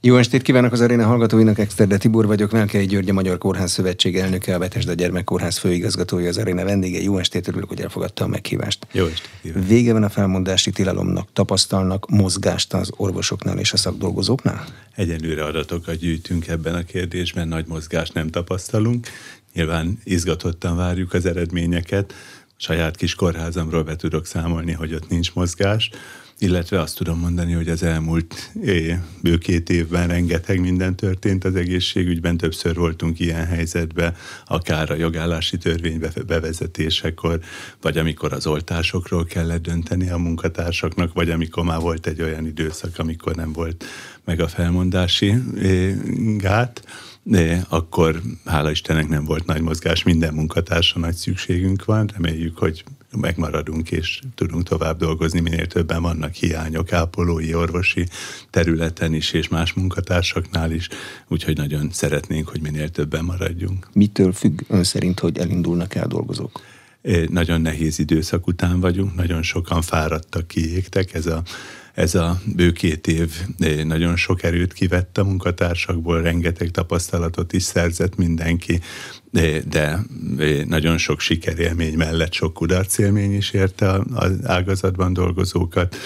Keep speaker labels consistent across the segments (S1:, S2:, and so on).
S1: Jó estét kívánok az aréna hallgatóinak, Exterde Tibor vagyok, Melkei György, a Magyar Kórház Szövetség elnöke, a Betesda Gyermekkórház főigazgatója, az aréna vendége. Jó estét, örülök, hogy elfogadta a meghívást.
S2: Jó estét. Kívánok.
S1: Vége van a felmondási tilalomnak, tapasztalnak mozgást az orvosoknál és a szakdolgozóknál?
S2: Egyenlőre adatokat gyűjtünk ebben a kérdésben, nagy mozgást nem tapasztalunk. Nyilván izgatottan várjuk az eredményeket. Saját kis kórházamról be tudok számolni, hogy ott nincs mozgás illetve azt tudom mondani, hogy az elmúlt bő két évben rengeteg minden történt az egészségügyben, többször voltunk ilyen helyzetben, akár a jogállási törvény bevezetésekor, vagy amikor az oltásokról kellett dönteni a munkatársaknak, vagy amikor már volt egy olyan időszak, amikor nem volt meg a felmondási gát, de akkor hála Istennek nem volt nagy mozgás, minden munkatársa nagy szükségünk van, reméljük, hogy megmaradunk és tudunk tovább dolgozni, minél többen vannak hiányok ápolói, orvosi területen is, és más munkatársaknál is, úgyhogy nagyon szeretnénk, hogy minél többen maradjunk.
S1: Mitől függ ön szerint, hogy elindulnak el dolgozók?
S2: Nagyon nehéz időszak után vagyunk, nagyon sokan fáradtak, kiégtek, ez a ez a bő két év nagyon sok erőt kivett a munkatársakból, rengeteg tapasztalatot is szerzett mindenki, de, nagyon sok sikerélmény mellett sok kudarcélmény is érte az ágazatban dolgozókat.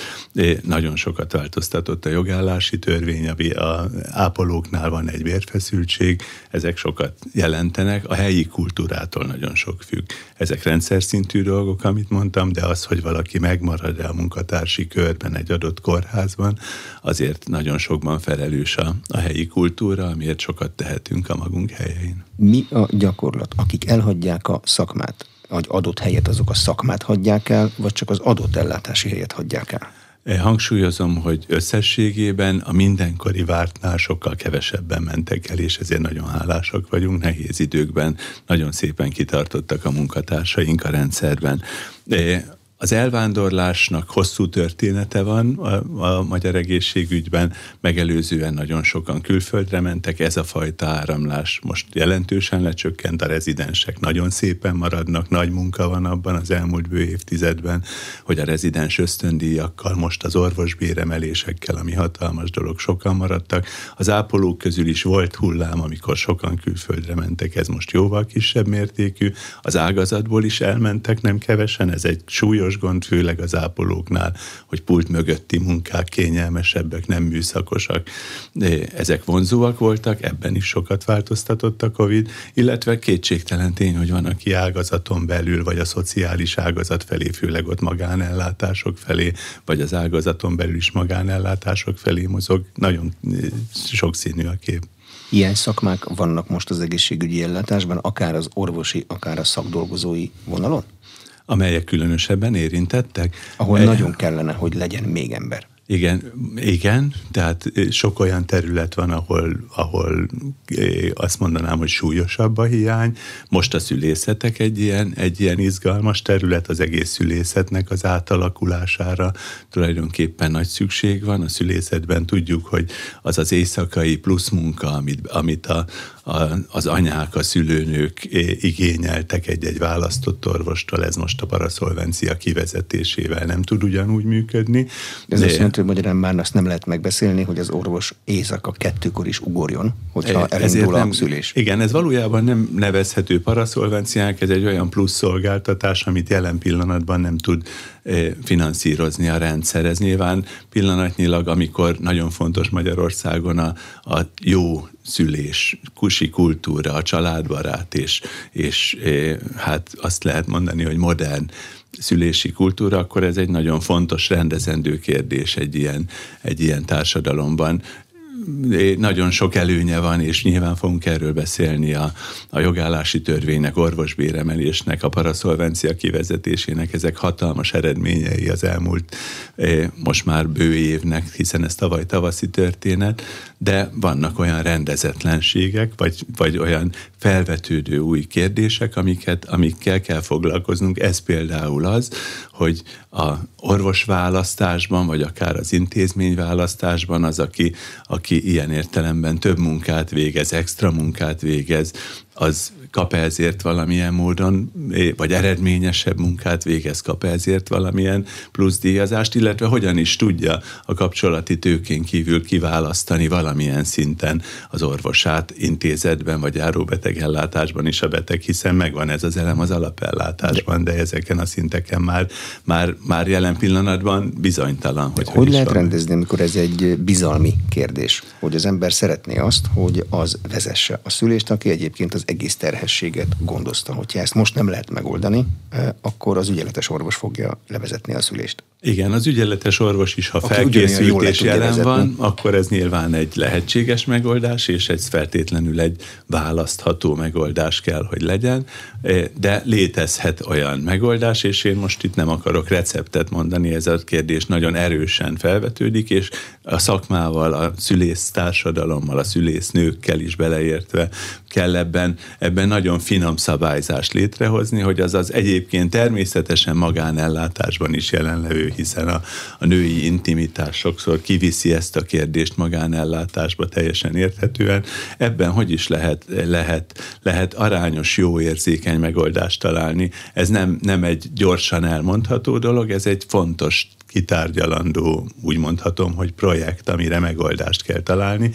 S2: Nagyon sokat változtatott a jogállási törvény, a ápolóknál van egy vérfeszültség, ezek sokat jelentenek. A helyi kultúrától nagyon sok függ. Ezek rendszer szintű dolgok, amit mondtam, de az, hogy valaki megmarad-e a munkatársi körben egy adott kórházban, azért nagyon sokban felelős a, a helyi kultúra, amiért sokat tehetünk a magunk helyein.
S1: Mi a gyakorlat? Akik elhagyják a szakmát, vagy adott helyet, azok a szakmát hagyják el, vagy csak az adott ellátási helyet hagyják el?
S2: Hangsúlyozom, hogy összességében a mindenkori vártnál sokkal kevesebben mentek el, és ezért nagyon hálásak vagyunk. Nehéz időkben nagyon szépen kitartottak a munkatársaink a rendszerben. Eh, az elvándorlásnak hosszú története van a, a magyar egészségügyben, megelőzően nagyon sokan külföldre mentek, ez a fajta áramlás most jelentősen lecsökkent, a rezidensek nagyon szépen maradnak, nagy munka van abban az elmúlt bő évtizedben, hogy a rezidens ösztöndíjakkal, most az orvosbéremelésekkel, ami hatalmas dolog, sokan maradtak. Az ápolók közül is volt hullám, amikor sokan külföldre mentek, ez most jóval kisebb mértékű, az ágazatból is elmentek nem kevesen, ez egy súlyos súlyos gond, főleg az ápolóknál, hogy pult mögötti munkák kényelmesebbek, nem műszakosak. Ezek vonzóak voltak, ebben is sokat változtatott a COVID, illetve kétségtelen tény, hogy van, aki ágazaton belül, vagy a szociális ágazat felé, főleg ott magánellátások felé, vagy az ágazaton belül is magánellátások felé mozog. Nagyon sokszínű a kép.
S1: Ilyen szakmák vannak most az egészségügyi ellátásban, akár az orvosi, akár a szakdolgozói vonalon?
S2: Amelyek különösebben érintettek.
S1: Ahol e, nagyon kellene, hogy legyen még ember.
S2: Igen, igen, tehát sok olyan terület van, ahol, ahol azt mondanám, hogy súlyosabb a hiány. Most a szülészetek egy ilyen, egy ilyen izgalmas terület, az egész szülészetnek az átalakulására tulajdonképpen nagy szükség van. A szülészetben tudjuk, hogy az az éjszakai plusz munka, amit, amit a, a, az anyák, a szülőnők igényeltek egy-egy választott orvostól, ez most a paraszolvencia kivezetésével nem tud ugyanúgy működni.
S1: Ez de... azt jelenti, hogy magyarán már azt nem lehet megbeszélni, hogy az orvos éjszaka kettőkor is ugorjon, hogyha elindul a szülés.
S2: Igen, ez valójában nem nevezhető paraszolvenciák, ez egy olyan plusz szolgáltatás, amit jelen pillanatban nem tud finanszírozni a rendszer. Ez nyilván pillanatnyilag, amikor nagyon fontos Magyarországon a, a jó szülés, kusi kultúra, a családbarát, és, és hát azt lehet mondani, hogy modern szülési kultúra, akkor ez egy nagyon fontos rendezendő kérdés egy ilyen, egy ilyen társadalomban nagyon sok előnye van, és nyilván fogunk erről beszélni a, a jogállási törvénynek, orvosbéremelésnek, a paraszolvencia kivezetésének, ezek hatalmas eredményei az elmúlt eh, most már bő évnek, hiszen ez tavaly tavaszi történet, de vannak olyan rendezetlenségek, vagy, vagy olyan felvetődő új kérdések, amiket, amikkel kell foglalkoznunk. Ez például az, hogy a orvosválasztásban, vagy akár az intézményválasztásban az, aki, aki ilyen értelemben több munkát végez, extra munkát végez, az kap ezért valamilyen módon, vagy eredményesebb munkát végez, kap ezért valamilyen plusz díjazást, illetve hogyan is tudja a kapcsolati tőkén kívül kiválasztani valamilyen szinten az orvosát intézetben vagy ellátásban is a beteg, hiszen megvan ez az elem az alapellátásban, de ezeken a szinteken már, már, már jelen pillanatban bizonytalan.
S1: Hogy, hogy, hogy lehet van. rendezni, amikor ez egy bizalmi kérdés, hogy az ember szeretné azt, hogy az vezesse a szülést, aki egyébként az egész terhességet gondozta. Hogyha ezt most nem lehet megoldani, eh, akkor az ügyeletes orvos fogja levezetni a szülést.
S2: Igen, az ügyeletes orvos is, ha Aki felkészült és jelen van, akkor ez nyilván egy lehetséges megoldás, és ez feltétlenül egy választható megoldás kell, hogy legyen, eh, de létezhet olyan megoldás, és én most itt nem akarok receptet mondani, ez a kérdés nagyon erősen felvetődik, és a szakmával, a szülész társadalommal, a szülésznőkkel is beleértve kell ebben, ebben nagyon finom szabályzást létrehozni, hogy az az egyébként természetesen magánellátásban is jelenlevő, hiszen a, a női intimitás sokszor kiviszi ezt a kérdést magánellátásba teljesen érthetően. Ebben hogy is lehet, lehet, lehet arányos, jó érzékeny megoldást találni. Ez nem, nem egy gyorsan elmondható dolog, ez egy fontos kitárgyalandó, úgy mondhatom, hogy projekt, amire megoldást kell találni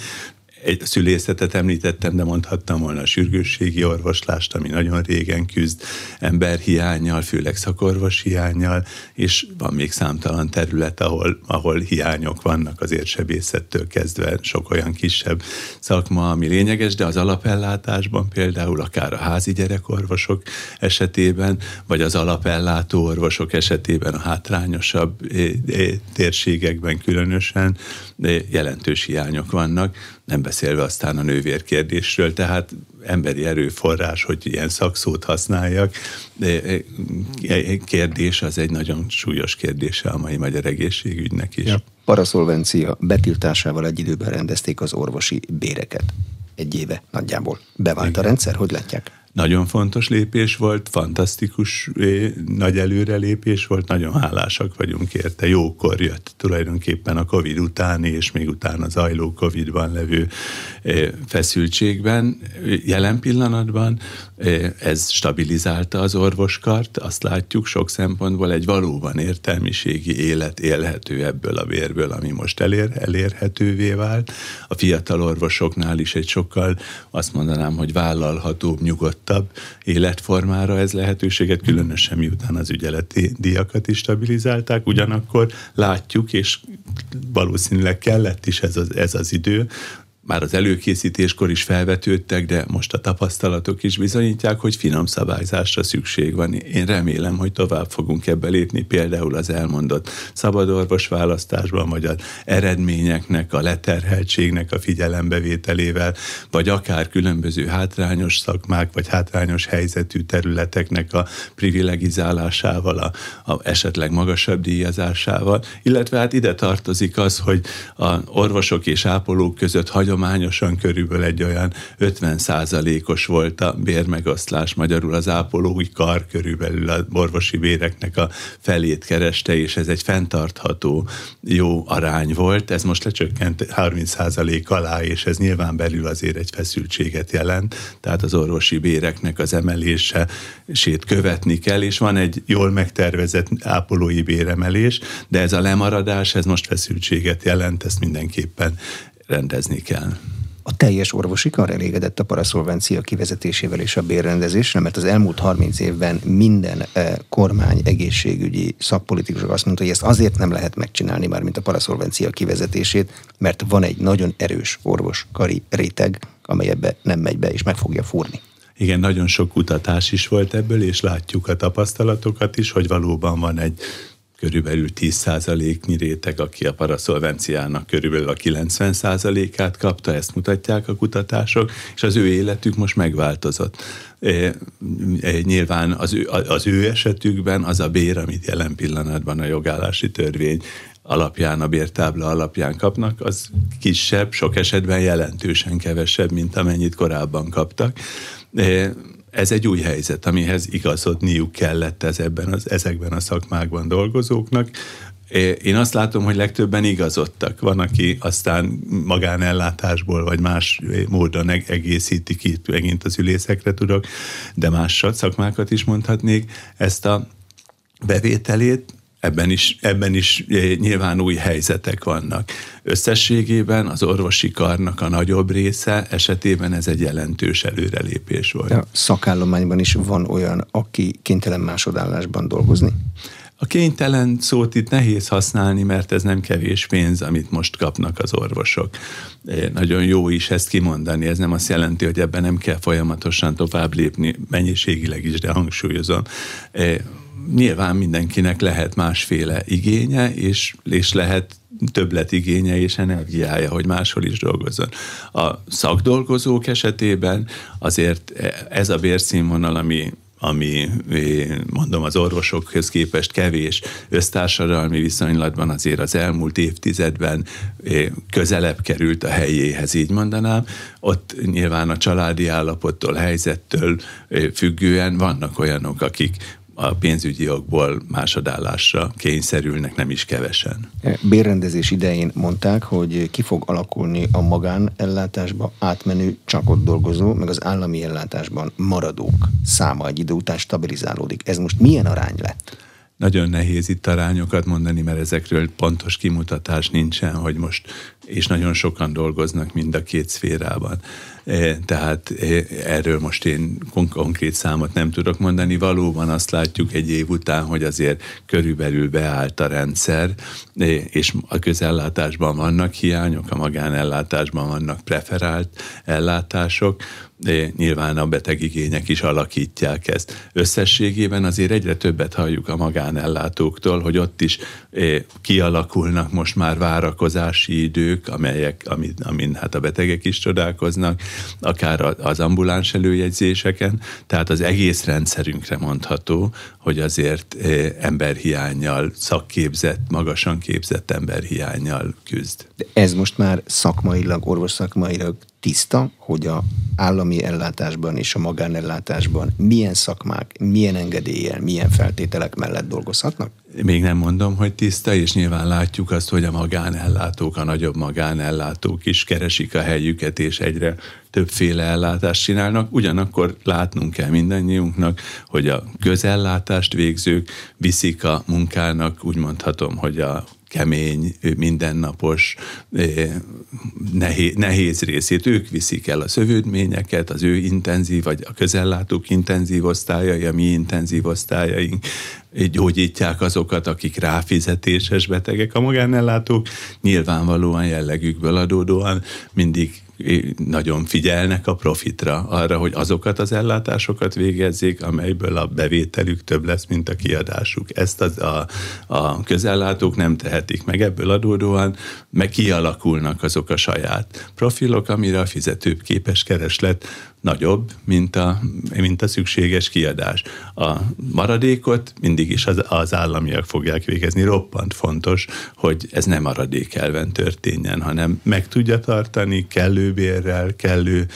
S2: egy szülészetet említettem, de mondhattam volna a sürgősségi orvoslást, ami nagyon régen küzd emberhiányjal, főleg szakorvos hiányjal, és van még számtalan terület, ahol, ahol hiányok vannak az érsebészettől kezdve sok olyan kisebb szakma, ami lényeges, de az alapellátásban például akár a házi gyerekorvosok esetében, vagy az alapellátó orvosok esetében a hátrányosabb térségekben különösen jelentős hiányok vannak nem beszélve aztán a nővérkérdésről, tehát emberi erőforrás, hogy ilyen szakszót használjak. Kérdés az egy nagyon súlyos kérdése a mai magyar egészségügynek is. Ja.
S1: Paraszolvencia betiltásával egy időben rendezték az orvosi béreket. Egy éve nagyjából. Bevált Igen. a rendszer? Hogy látják?
S2: Nagyon fontos lépés volt, fantasztikus nagy előrelépés volt, nagyon hálásak vagyunk érte. Jókor jött tulajdonképpen a Covid utáni, és még utána zajló Covid-ban levő feszültségben. Jelen pillanatban ez stabilizálta az orvoskart, azt látjuk sok szempontból egy valóban értelmiségi élet élhető ebből a bérből, ami most elér, elérhetővé vált. A fiatal orvosoknál is egy sokkal, azt mondanám, hogy vállalhatóbb, nyugodt nyugodtabb életformára ez lehetőséget, különösen miután az ügyeleti díjakat is stabilizálták, ugyanakkor látjuk, és valószínűleg kellett is ez az, ez az idő, már az előkészítéskor is felvetődtek, de most a tapasztalatok is bizonyítják, hogy finom szabályzásra szükség van. Én remélem, hogy tovább fogunk ebbe lépni, például az elmondott szabadorvos választásban, vagy az eredményeknek, a leterheltségnek a figyelembevételével, vagy akár különböző hátrányos szakmák, vagy hátrányos helyzetű területeknek a privilegizálásával, a, a esetleg magasabb díjazásával, illetve hát ide tartozik az, hogy a orvosok és ápolók között hagyom hagyományosan körülbelül egy olyan 50 százalékos volt a bérmegoszlás, magyarul az ápolói kar körülbelül a orvosi béreknek a felét kereste, és ez egy fenntartható jó arány volt. Ez most lecsökkent 30 százalék alá, és ez nyilván belül azért egy feszültséget jelent, tehát az orvosi béreknek az emelése sét követni kell, és van egy jól megtervezett ápolói béremelés, de ez a lemaradás, ez most feszültséget jelent, ezt mindenképpen rendezni kell.
S1: A teljes orvosi kar elégedett a paraszolvencia kivezetésével és a bérrendezésre, mert az elmúlt 30 évben minden eh, kormány egészségügyi szakpolitikusok azt mondta, hogy ezt azért nem lehet megcsinálni már, mint a paraszolvencia kivezetését, mert van egy nagyon erős orvoskari réteg, amely ebbe nem megy be és meg fogja fúrni.
S2: Igen, nagyon sok kutatás is volt ebből, és látjuk a tapasztalatokat is, hogy valóban van egy körülbelül 10%-nyi réteg, aki a paraszolvenciának körülbelül a 90%-át kapta, ezt mutatják a kutatások, és az ő életük most megváltozott. E, e, nyilván az ő, az ő esetükben az a bér, amit jelen pillanatban a jogállási törvény alapján, a bértábla alapján kapnak, az kisebb, sok esetben jelentősen kevesebb, mint amennyit korábban kaptak. E, ez egy új helyzet, amihez igazodniuk kellett ez ebben az, ezekben a szakmákban dolgozóknak. Én azt látom, hogy legtöbben igazodtak. Van, aki aztán magánellátásból vagy más módon egészíti ki, megint az ülészekre tudok, de más szakmákat is mondhatnék, ezt a bevételét, ebben is, ebben is nyilván új helyzetek vannak. Összességében az orvosi karnak a nagyobb része esetében ez egy jelentős előrelépés volt. A
S1: szakállományban is van olyan, aki kénytelen másodállásban dolgozni?
S2: A kénytelen szót itt nehéz használni, mert ez nem kevés pénz, amit most kapnak az orvosok. Nagyon jó is ezt kimondani, ez nem azt jelenti, hogy ebben nem kell folyamatosan tovább lépni, mennyiségileg is, de hangsúlyozom. Nyilván mindenkinek lehet másféle igénye, és, és lehet többlet igénye és energiája, hogy máshol is dolgozzon. A szakdolgozók esetében azért ez a bérszínvonal, ami ami mondom az orvosokhoz képest kevés össztársadalmi viszonylatban azért az elmúlt évtizedben közelebb került a helyéhez, így mondanám. Ott nyilván a családi állapottól, helyzettől függően vannak olyanok, akik a pénzügyi okból másodállásra kényszerülnek, nem is kevesen.
S1: Bérrendezés idején mondták, hogy ki fog alakulni a magánellátásba átmenő, csak ott dolgozó, meg az állami ellátásban maradók száma egy idő után stabilizálódik. Ez most milyen arány lett?
S2: Nagyon nehéz itt arányokat mondani, mert ezekről pontos kimutatás nincsen, hogy most, és nagyon sokan dolgoznak mind a két szférában. E, tehát e, erről most én konkrét számot nem tudok mondani. Valóban azt látjuk egy év után, hogy azért körülbelül beállt a rendszer, e, és a közellátásban vannak hiányok, a magánellátásban vannak preferált ellátások, nyilván a betegigények is alakítják ezt. Összességében azért egyre többet halljuk a magánellátóktól, hogy ott is kialakulnak most már várakozási idők, amelyek, amin, amin hát a betegek is csodálkoznak, akár az ambuláns előjegyzéseken, tehát az egész rendszerünkre mondható, hogy azért emberhiányjal, szakképzett, magasan képzett emberhiányjal küzd.
S1: De ez most már szakmailag, orvos szakmailag tiszta, hogy a állami ellátásban és a magánellátásban milyen szakmák, milyen engedéllyel, milyen feltételek mellett dolgozhatnak?
S2: Még nem mondom, hogy tiszta, és nyilván látjuk azt, hogy a magánellátók, a nagyobb magánellátók is keresik a helyüket, és egyre többféle ellátást csinálnak. Ugyanakkor látnunk kell mindannyiunknak, hogy a közellátást végzők viszik a munkának, úgy mondhatom, hogy a kemény, mindennapos, nehéz, nehéz részét. Ők viszik el a szövődményeket, az ő intenzív, vagy a közellátók intenzív osztályai, a mi intenzív osztályaink gyógyítják azokat, akik ráfizetéses betegek. A magánellátók nyilvánvalóan jellegükből adódóan mindig nagyon figyelnek a profitra, arra, hogy azokat az ellátásokat végezzék, amelyből a bevételük több lesz, mint a kiadásuk. Ezt az, a, a közellátók nem tehetik meg ebből adódóan, meg kialakulnak azok a saját profilok, amire a fizetőbb képes kereslet nagyobb, mint a, mint a szükséges kiadás. A maradékot mindig is az, az államiak fogják végezni. Roppant fontos, hogy ez nem maradékelven történjen, hanem meg tudja tartani kellő bérrel, kellő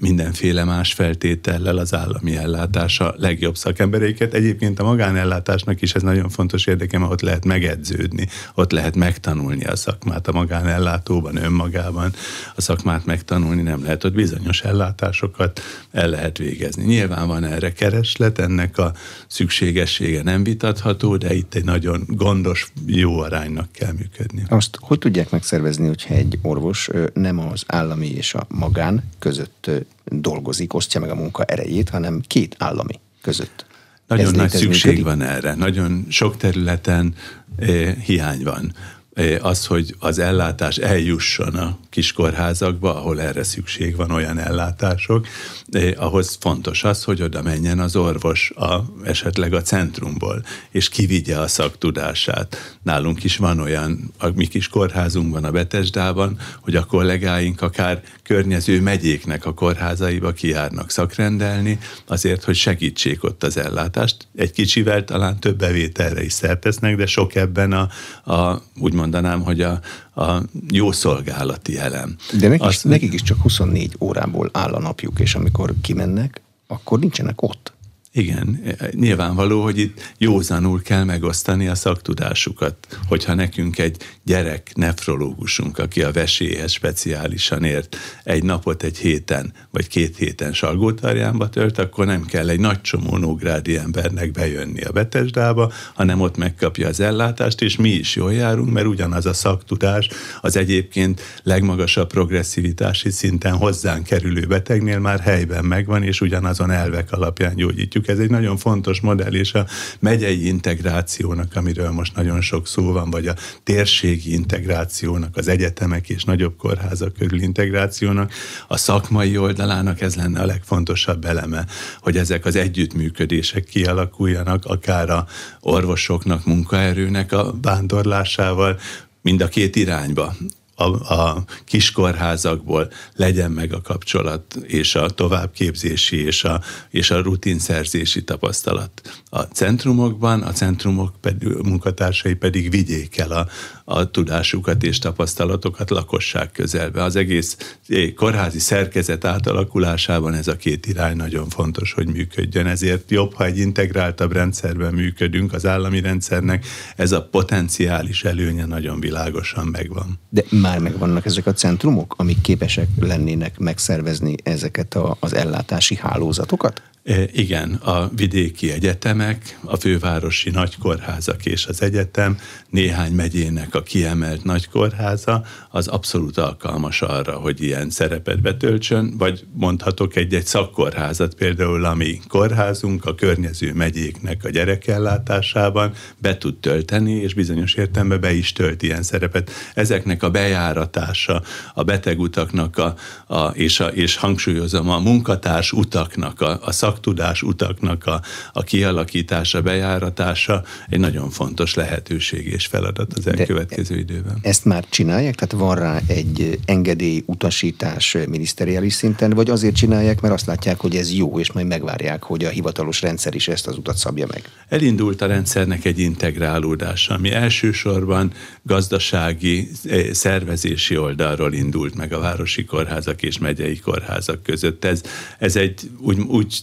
S2: mindenféle más feltétellel az állami ellátása legjobb szakembereiket. Egyébként a magánellátásnak is ez nagyon fontos érdeke, mert ott lehet megedződni, ott lehet megtanulni a szakmát a magánellátóban, önmagában. A szakmát megtanulni nem lehet, ott bizonyos ellátások sokat el lehet végezni. Nyilván van erre kereslet, ennek a szükségessége nem vitatható, de itt egy nagyon gondos, jó aránynak kell működni.
S1: Azt hogy tudják megszervezni, hogyha egy orvos nem az állami és a magán között dolgozik, osztja meg a munka erejét, hanem két állami között?
S2: Nagyon Ez nagy szükség működik? van erre. Nagyon sok területen eh, hiány van az, hogy az ellátás eljusson a kiskórházakba, ahol erre szükség van olyan ellátások, ahhoz fontos az, hogy oda menjen az orvos a, esetleg a centrumból, és kivigye a szaktudását. Nálunk is van olyan, a mi kis kórházunkban, a Betesdában, hogy a kollégáink akár környező megyéknek a kórházaiba kijárnak szakrendelni, azért, hogy segítsék ott az ellátást. Egy kicsivel talán több bevételre is szertesznek, de sok ebben a, a úgymond mondanám, hogy a, a jó szolgálati elem.
S1: De nekik, Azt, nekik is csak 24 órából áll a napjuk, és amikor kimennek, akkor nincsenek ott.
S2: Igen, nyilvánvaló, hogy itt józanul kell megosztani a szaktudásukat. Hogyha nekünk egy gyerek nefrológusunk, aki a veséhez speciálisan ért, egy napot egy héten, vagy két héten salgótarjánba tört, akkor nem kell egy nagy csomó nógrádi embernek bejönni a Betesdába, hanem ott megkapja az ellátást, és mi is jól járunk, mert ugyanaz a szaktudás az egyébként legmagasabb progresszivitási szinten hozzánk kerülő betegnél már helyben megvan, és ugyanazon elvek alapján gyógyítjuk ez egy nagyon fontos modell, és a megyei integrációnak, amiről most nagyon sok szó van, vagy a térségi integrációnak, az egyetemek és nagyobb kórházak körül integrációnak, a szakmai oldalának ez lenne a legfontosabb eleme, hogy ezek az együttműködések kialakuljanak, akár a orvosoknak, munkaerőnek a vándorlásával, mind a két irányba a, a kiskorházakból legyen meg a kapcsolat, és a továbbképzési, és a, és a rutinszerzési tapasztalat. A centrumokban, a centrumok pedig, munkatársai pedig vigyék el a, a tudásukat és tapasztalatokat lakosság közelbe. Az egész eh, kórházi szerkezet átalakulásában ez a két irány nagyon fontos, hogy működjön. Ezért jobb, ha egy integráltabb rendszerben működünk az állami rendszernek, ez a potenciális előnye nagyon világosan megvan.
S1: De már megvannak ezek a centrumok, amik képesek lennének megszervezni ezeket a, az ellátási hálózatokat?
S2: E, igen, a vidéki egyetemek, a fővárosi nagykórházak és az egyetem, néhány megyének a kiemelt nagykórháza, az abszolút alkalmas arra, hogy ilyen szerepet betöltsön, vagy mondhatok egy-egy szakkórházat, például a mi kórházunk a környező megyéknek a gyerekellátásában be tud tölteni, és bizonyos értelemben be is tölt ilyen szerepet. Ezeknek a bejáratása, a betegutaknak, a, a, és, a, és hangsúlyozom, a munkatárs utaknak, a, a szaktudás utaknak a, a kialakítása, bejáratása egy nagyon fontos lehetőség és feladat az elkövetkező De időben.
S1: Ezt már csinálják? Tehát van rá egy engedély utasítás miniszteriális szinten, vagy azért csinálják, mert azt látják, hogy ez jó, és majd megvárják, hogy a hivatalos rendszer is ezt az utat szabja meg?
S2: Elindult a rendszernek egy integrálódása, ami elsősorban gazdasági eh, szervezési oldalról indult meg a városi kórházak és megyei kórházak között. Ez, ez egy úgy, úgy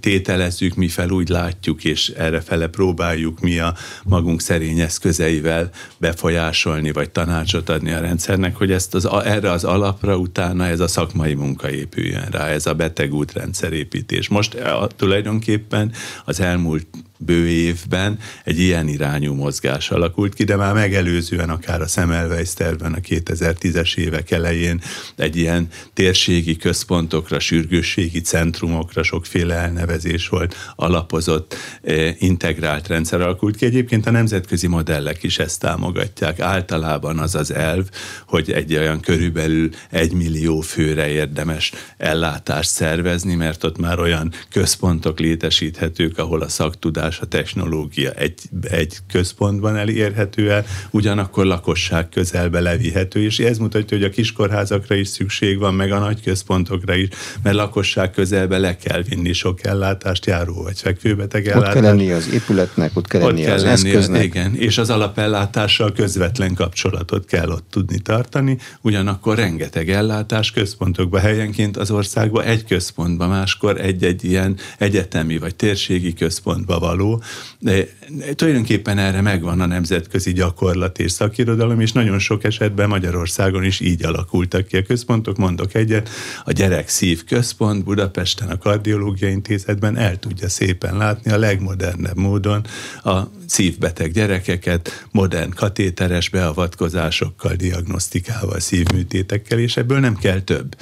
S2: tételezzük, mi fel úgy látjuk, és erre fele próbáljuk mi a magunk szerény eszközeivel befolyásolni, vagy tanácsot adni a rendszernek, hogy ezt az, erre az alapra utána ez a szakmai munka épüljön rá, ez a betegútrendszerépítés. Most a, tulajdonképpen az elmúlt bő évben egy ilyen irányú mozgás alakult ki, de már megelőzően akár a Semmelweis tervben a 2010-es évek elején egy ilyen térségi központokra, sürgősségi centrumokra sokféle elnevezés volt, alapozott, eh, integrált rendszer alakult ki. Egyébként a nemzetközi modellek is ezt támogatják. Általában az az elv, hogy egy olyan körülbelül egy millió főre érdemes ellátást szervezni, mert ott már olyan központok létesíthetők, ahol a szaktudás tudás, a technológia egy, egy központban elérhető el, ugyanakkor lakosság közelbe levihető, és ez mutatja, hogy a kiskorházakra is szükség van, meg a nagy központokra is, mert lakosság közelbe le kell vinni sok ellátást, járó vagy fekvőbeteg ellátást.
S1: Ott kell lenni az épületnek, ott kell lenni ott kell az lenni, eszköznek.
S2: Igen, és az alapellátással közvetlen kapcsolatot kell ott tudni tartani, ugyanakkor rengeteg ellátás központokba helyenként az országban egy központba, máskor egy-egy ilyen egyetemi vagy térségi központba való való. De tulajdonképpen erre megvan a nemzetközi gyakorlat és szakirodalom, és nagyon sok esetben Magyarországon is így alakultak ki a központok. Mondok egyet, a gyerek szív központ Budapesten a Kardiológia Intézetben el tudja szépen látni a legmodernebb módon a szívbeteg gyerekeket modern katéteres beavatkozásokkal, diagnosztikával, szívműtétekkel, és ebből nem kell több.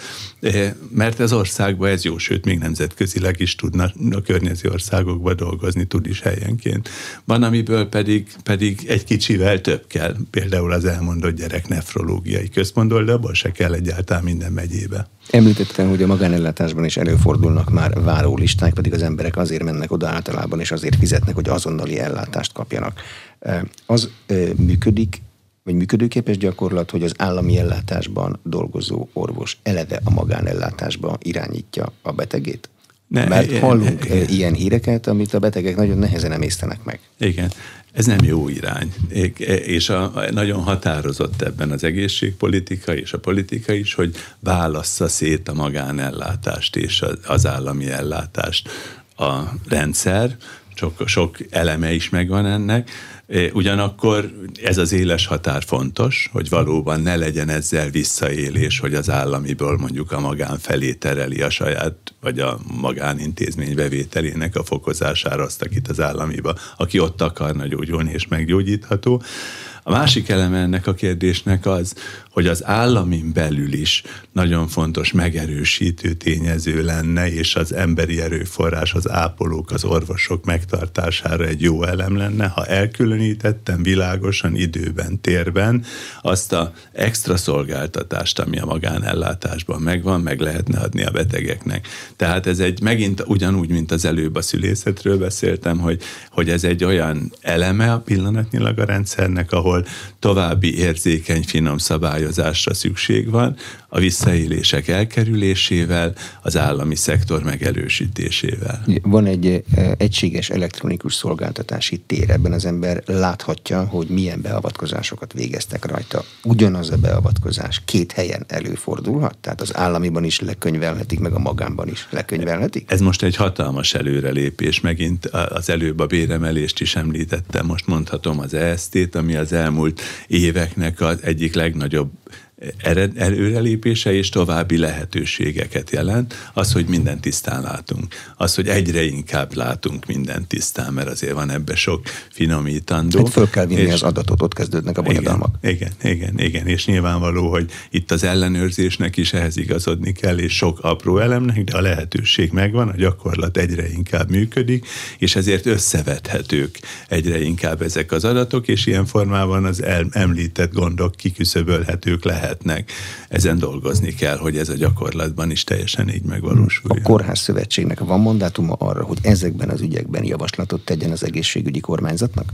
S2: Mert az országban ez jó, sőt, még nemzetközileg is tudna a környező országokba dolgozni, tud is helyenként. Van, amiből pedig, pedig egy kicsivel több kell, például az elmondott gyerek nefrológiai központból, de abból se kell egyáltalán minden megyébe.
S1: Említettem, hogy a magánellátásban is előfordulnak már várólisták, pedig az emberek azért mennek oda általában, és azért fizetnek, hogy azonnali ellátást kapjanak. Az működik, vagy működőképes gyakorlat, hogy az állami ellátásban dolgozó orvos eleve a magánellátásba irányítja a betegét? Ne, Mert hallunk igen. ilyen híreket, amit a betegek nagyon nehezen emésztenek meg.
S2: Igen. Ez nem jó irány, és a, nagyon határozott ebben az egészségpolitika és a politika is, hogy válassza szét a magánellátást és az állami ellátást a rendszer, sok, sok eleme is megvan ennek, Ugyanakkor ez az éles határ fontos, hogy valóban ne legyen ezzel visszaélés, hogy az államiból mondjuk a magán felé tereli a saját, vagy a magánintézmény bevételének a fokozására azt, akit az államiba, aki ott akarna gyógyulni és meggyógyítható. A másik eleme ennek a kérdésnek az, hogy az államin belül is nagyon fontos megerősítő tényező lenne, és az emberi erőforrás, az ápolók, az orvosok megtartására egy jó elem lenne, ha elkülönítettem világosan időben, térben azt a extra szolgáltatást, ami a magánellátásban megvan, meg lehetne adni a betegeknek. Tehát ez egy megint ugyanúgy, mint az előbb a szülészetről beszéltem, hogy, hogy ez egy olyan eleme a pillanatnyilag a rendszernek, ahol további érzékeny, finom szabály szabályozásra szükség van, a visszaélések elkerülésével, az állami szektor megerősítésével.
S1: Van egy eh, egységes elektronikus szolgáltatási tér, ebben az ember láthatja, hogy milyen beavatkozásokat végeztek rajta. Ugyanaz a beavatkozás két helyen előfordulhat, tehát az államiban is lekönyvelhetik, meg a magánban is lekönyvelhetik?
S2: Ez most egy hatalmas előrelépés, megint az előbb a béremelést is említettem, most mondhatom az EST-t, ami az elmúlt éveknek az egyik legnagyobb előrelépése és további lehetőségeket jelent. Az, hogy minden tisztán látunk. Az, hogy egyre inkább látunk minden tisztán, mert azért van ebbe sok finomítandó.
S1: Hát föl kell vinni és, az adatot, ott kezdődnek a bonyodalmak.
S2: Igen, igen, igen, igen, és nyilvánvaló, hogy itt az ellenőrzésnek is ehhez igazodni kell, és sok apró elemnek, de a lehetőség megvan, a gyakorlat egyre inkább működik, és ezért összevethetők egyre inkább ezek az adatok, és ilyen formában az említett gondok kiküszöbölhetők lehet lehetnek. Ezen dolgozni kell, hogy ez a gyakorlatban is teljesen így megvalósul.
S1: A Kórház Szövetségnek van mandátuma arra, hogy ezekben az ügyekben javaslatot tegyen az egészségügyi kormányzatnak?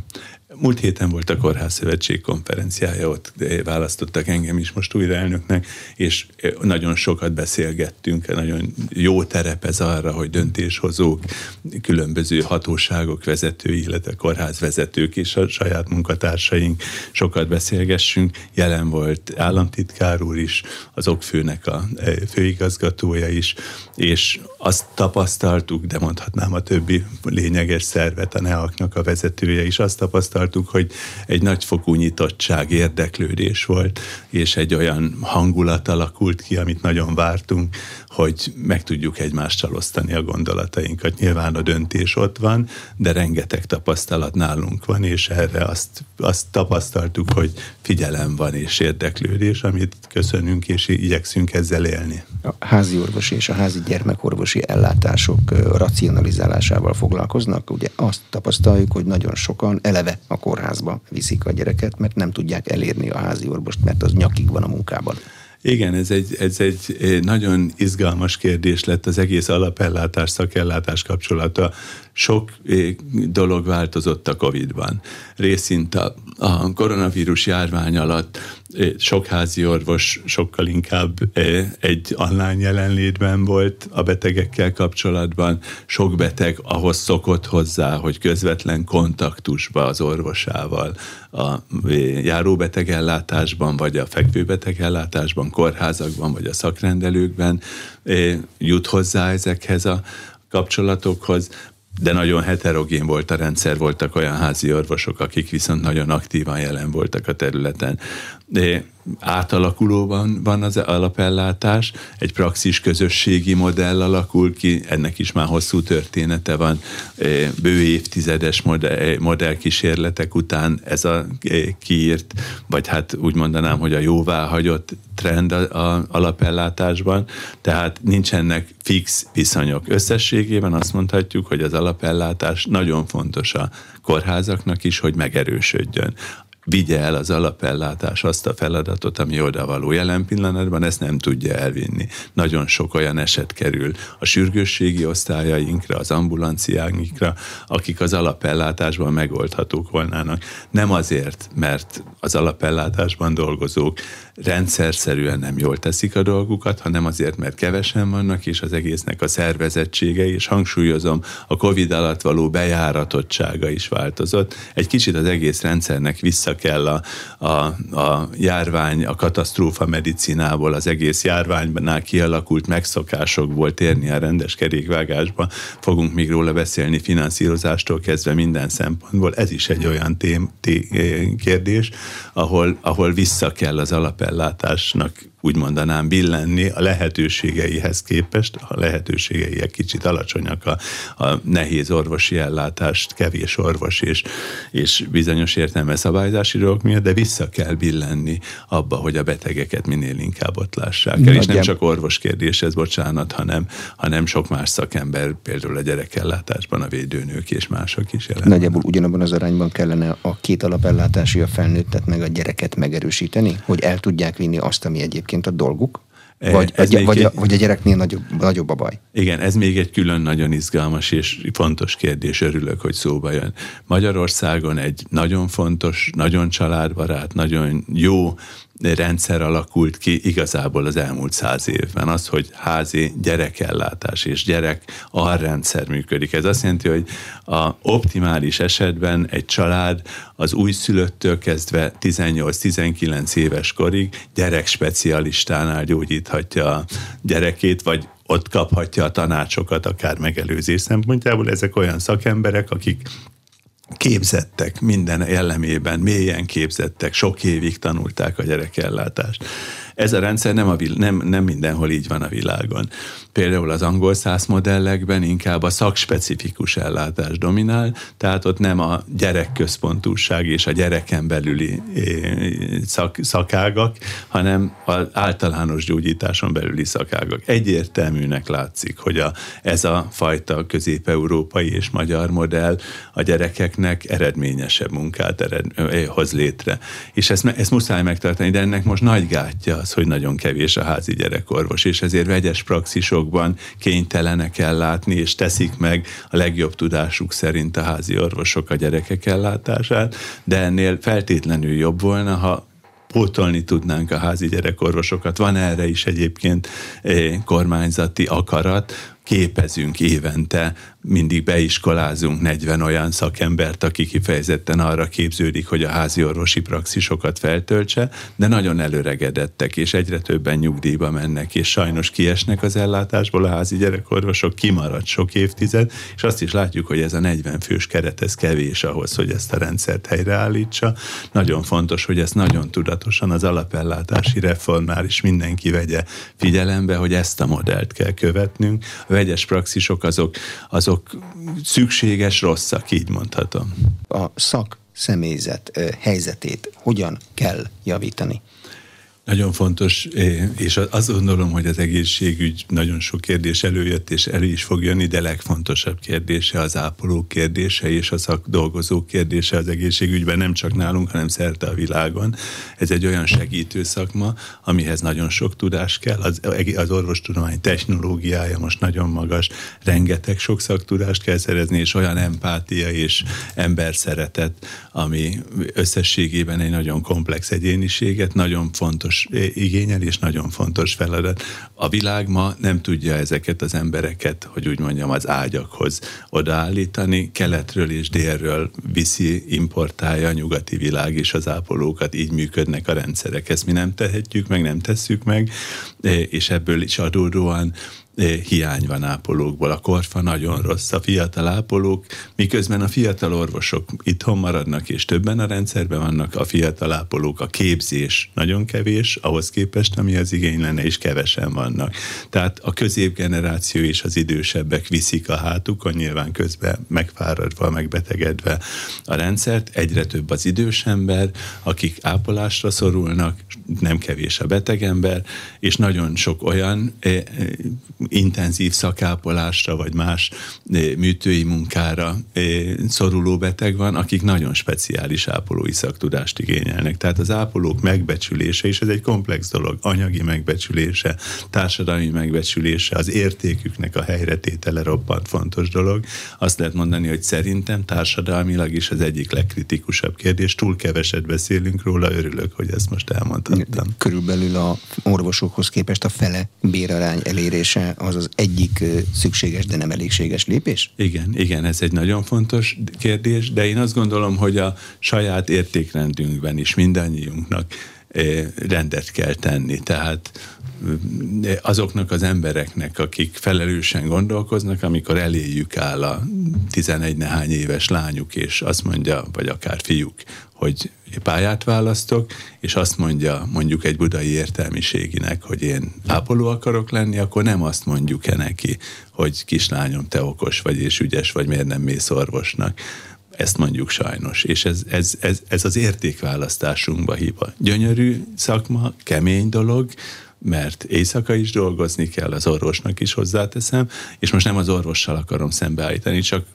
S2: Múlt héten volt a Kórház Szövetség konferenciája, ott választottak engem is most újra elnöknek, és nagyon sokat beszélgettünk, nagyon jó terep ez arra, hogy döntéshozók, különböző hatóságok vezetői, illetve kórház és a saját munkatársaink sokat beszélgessünk. Jelen volt államtitkár úr is, az okfőnek a főigazgatója is, és azt tapasztaltuk, de mondhatnám a többi lényeges szervet, a NEAK-nak a vezetője is, azt tapasztaltuk, hogy egy nagyfokú nyitottság, érdeklődés volt, és egy olyan hangulat alakult ki, amit nagyon vártunk, hogy meg tudjuk egymással osztani a gondolatainkat. Nyilván a döntés ott van, de rengeteg tapasztalat nálunk van, és erre azt, azt tapasztaltuk, hogy figyelem van és érdeklődés, amit köszönünk, és igyekszünk ezzel élni.
S1: A házi orvosi és a házi gyermekorvosi ellátások racionalizálásával foglalkoznak. Ugye azt tapasztaljuk, hogy nagyon sokan eleve a kórházba viszik a gyereket, mert nem tudják elérni a házi orvost, mert az nyakig van a munkában.
S2: Igen, ez egy, ez egy nagyon izgalmas kérdés lett az egész alapellátás, szakellátás kapcsolata. Sok dolog változott a Covid-ban. Részint a, a koronavírus járvány alatt sok házi orvos sokkal inkább egy online jelenlétben volt a betegekkel kapcsolatban. Sok beteg ahhoz szokott hozzá, hogy közvetlen kontaktusba az orvosával a járóbetegellátásban, vagy a fekvőbetegellátásban, kórházakban, vagy a szakrendelőkben jut hozzá ezekhez a kapcsolatokhoz de nagyon heterogén volt a rendszer, voltak olyan házi orvosok, akik viszont nagyon aktívan jelen voltak a területen. De átalakulóban van az alapellátás, egy praxis közösségi modell alakul ki, ennek is már hosszú története van, bő évtizedes modell, modellkísérletek után ez a kiírt, vagy hát úgy mondanám, hogy a jóváhagyott trend a, a alapellátásban, tehát nincsenek fix viszonyok. Összességében azt mondhatjuk, hogy az alapellátás nagyon fontos a kórházaknak is, hogy megerősödjön vigye el az alapellátás azt a feladatot, ami odavaló. Jelen pillanatban ezt nem tudja elvinni. Nagyon sok olyan eset kerül a sürgősségi osztályainkra, az ambulanciáinkra, akik az alapellátásban megoldhatók volnának. Nem azért, mert az alapellátásban dolgozók rendszerszerűen nem jól teszik a dolgukat, hanem azért, mert kevesen vannak, és az egésznek a szervezettsége, és hangsúlyozom, a Covid alatt való bejáratottsága is változott. Egy kicsit az egész rendszernek vissza kell a, a, a járvány, a katasztrófa medicinából, az egész járványnál kialakult megszokásokból térni a rendes kerékvágásba. Fogunk még róla beszélni finanszírozástól kezdve minden szempontból. Ez is egy olyan tém, té, kérdés, ahol, ahol vissza kell az alapellátásnak úgy mondanám, billenni a lehetőségeihez képest, a lehetőségei egy kicsit alacsonyak a, a nehéz orvosi ellátást, kevés orvos és, és bizonyos értelme szabályzási dolgok miatt, de vissza kell billenni abba, hogy a betegeket minél inkább ott lássák el, és nem csak orvos kérdés ez, bocsánat, hanem, hanem sok más szakember, például a gyerekellátásban a védőnők és mások is jelen.
S1: Nagyjából ugyanabban az arányban kellene a két alapellátási, a felnőttet meg a gyereket megerősíteni, hogy el tudják vinni azt, ami egyébként egyébként a dolguk? E, vagy, ez vagy, vagy, a, vagy a gyereknél nagyobb, nagyobb a baj?
S2: Igen, ez még egy külön nagyon izgalmas és fontos kérdés, örülök, hogy szóba jön. Magyarországon egy nagyon fontos, nagyon családbarát, nagyon jó rendszer alakult ki igazából az elmúlt száz évben. Az, hogy házi gyerekellátás és gyerek arrendszer működik. Ez azt jelenti, hogy a optimális esetben egy család az újszülöttől kezdve 18-19 éves korig gyerekspecialistánál gyógyíthatja a gyerekét, vagy ott kaphatja a tanácsokat, akár megelőzés szempontjából. Ezek olyan szakemberek, akik képzettek minden jellemében, mélyen képzettek, sok évig tanulták a gyerekellátást. Ez a rendszer nem, a, nem, nem mindenhol így van a világon. Például az angol száz modellekben inkább a szakspecifikus ellátás dominál, tehát ott nem a gyerekközpontúság és a gyereken belüli szak, szakágak, hanem az általános gyógyításon belüli szakágak. Egyértelműnek látszik, hogy a, ez a fajta közép-európai és magyar modell a gyerekeknek eredményesebb munkát ered, hoz létre. És ezt, ezt muszáj megtartani, de ennek most nagy gátja az, hogy nagyon kevés a házi gyerekorvos, és ezért vegyes praxisokban kénytelenek ellátni, és teszik meg a legjobb tudásuk szerint a házi orvosok a gyerekek ellátását, de ennél feltétlenül jobb volna, ha pótolni tudnánk a házi gyerekorvosokat. Van erre is egyébként eh, kormányzati akarat, képezünk évente mindig beiskolázunk 40 olyan szakembert, aki kifejezetten arra képződik, hogy a házi orvosi praxisokat feltöltse, de nagyon előregedettek, és egyre többen nyugdíjba mennek, és sajnos kiesnek az ellátásból a házi gyerekorvosok, kimarad sok évtized, és azt is látjuk, hogy ez a 40 fős keret, ez kevés ahhoz, hogy ezt a rendszert helyreállítsa. Nagyon fontos, hogy ezt nagyon tudatosan az alapellátási reformnál is mindenki vegye figyelembe, hogy ezt a modellt kell követnünk. A vegyes praxisok azok, azok azok szükséges rosszak, így mondhatom.
S1: A szak személyzet helyzetét hogyan kell javítani?
S2: Nagyon fontos, és azt gondolom, hogy az egészségügy nagyon sok kérdés előjött, és elő is fog jönni, de legfontosabb kérdése az ápolók kérdése, és a szakdolgozók kérdése az egészségügyben nem csak nálunk, hanem szerte a világon. Ez egy olyan segítő szakma, amihez nagyon sok tudás kell. Az, az orvostudomány technológiája most nagyon magas, rengeteg sok szaktudást kell szerezni, és olyan empátia és emberszeretet, ami összességében egy nagyon komplex egyéniséget, nagyon fontos fontos igényel és nagyon fontos feladat. A világ ma nem tudja ezeket az embereket, hogy úgy mondjam, az ágyakhoz odaállítani. Keletről és délről viszi, importálja a nyugati világ és az ápolókat, így működnek a rendszerek. Ezt mi nem tehetjük meg, nem tesszük meg, és ebből is adódóan hiány van ápolókból. A korfa nagyon rossz. A fiatal ápolók, miközben a fiatal orvosok itthon maradnak, és többen a rendszerben vannak, a fiatal ápolók, a képzés nagyon kevés, ahhoz képest, ami az igény lenne, és kevesen vannak. Tehát a középgeneráció és az idősebbek viszik a hátukon, nyilván közben megfáradva, megbetegedve a rendszert. Egyre több az idős ember, akik ápolásra szorulnak, nem kevés a beteg ember, és nagyon sok olyan intenzív szakápolásra, vagy más műtői munkára szoruló beteg van, akik nagyon speciális ápolói szaktudást igényelnek. Tehát az ápolók megbecsülése, és ez egy komplex dolog, anyagi megbecsülése, társadalmi megbecsülése, az értéküknek a helyretétele roppant fontos dolog. Azt lehet mondani, hogy szerintem társadalmilag is az egyik legkritikusabb kérdés. Túl keveset beszélünk róla, örülök, hogy ezt most elmondhattam.
S1: Körülbelül a orvosokhoz képest a fele bérarány elérése az az egyik szükséges, de nem elégséges lépés?
S2: Igen, igen, ez egy nagyon fontos kérdés, de én azt gondolom, hogy a saját értékrendünkben is mindannyiunknak rendet kell tenni. Tehát azoknak az embereknek, akik felelősen gondolkoznak, amikor eléjük áll a 11 nehány éves lányuk, és azt mondja, vagy akár fiúk, hogy pályát választok, és azt mondja mondjuk egy budai értelmiséginek, hogy én ápoló akarok lenni, akkor nem azt mondjuk-e neki, hogy kislányom, te okos vagy és ügyes vagy, miért nem mész orvosnak. Ezt mondjuk sajnos, és ez, ez, ez, ez az értékválasztásunkba hiba. Gyönyörű szakma, kemény dolog, mert éjszaka is dolgozni kell, az orvosnak is hozzáteszem, és most nem az orvossal akarom szembeállítani, csak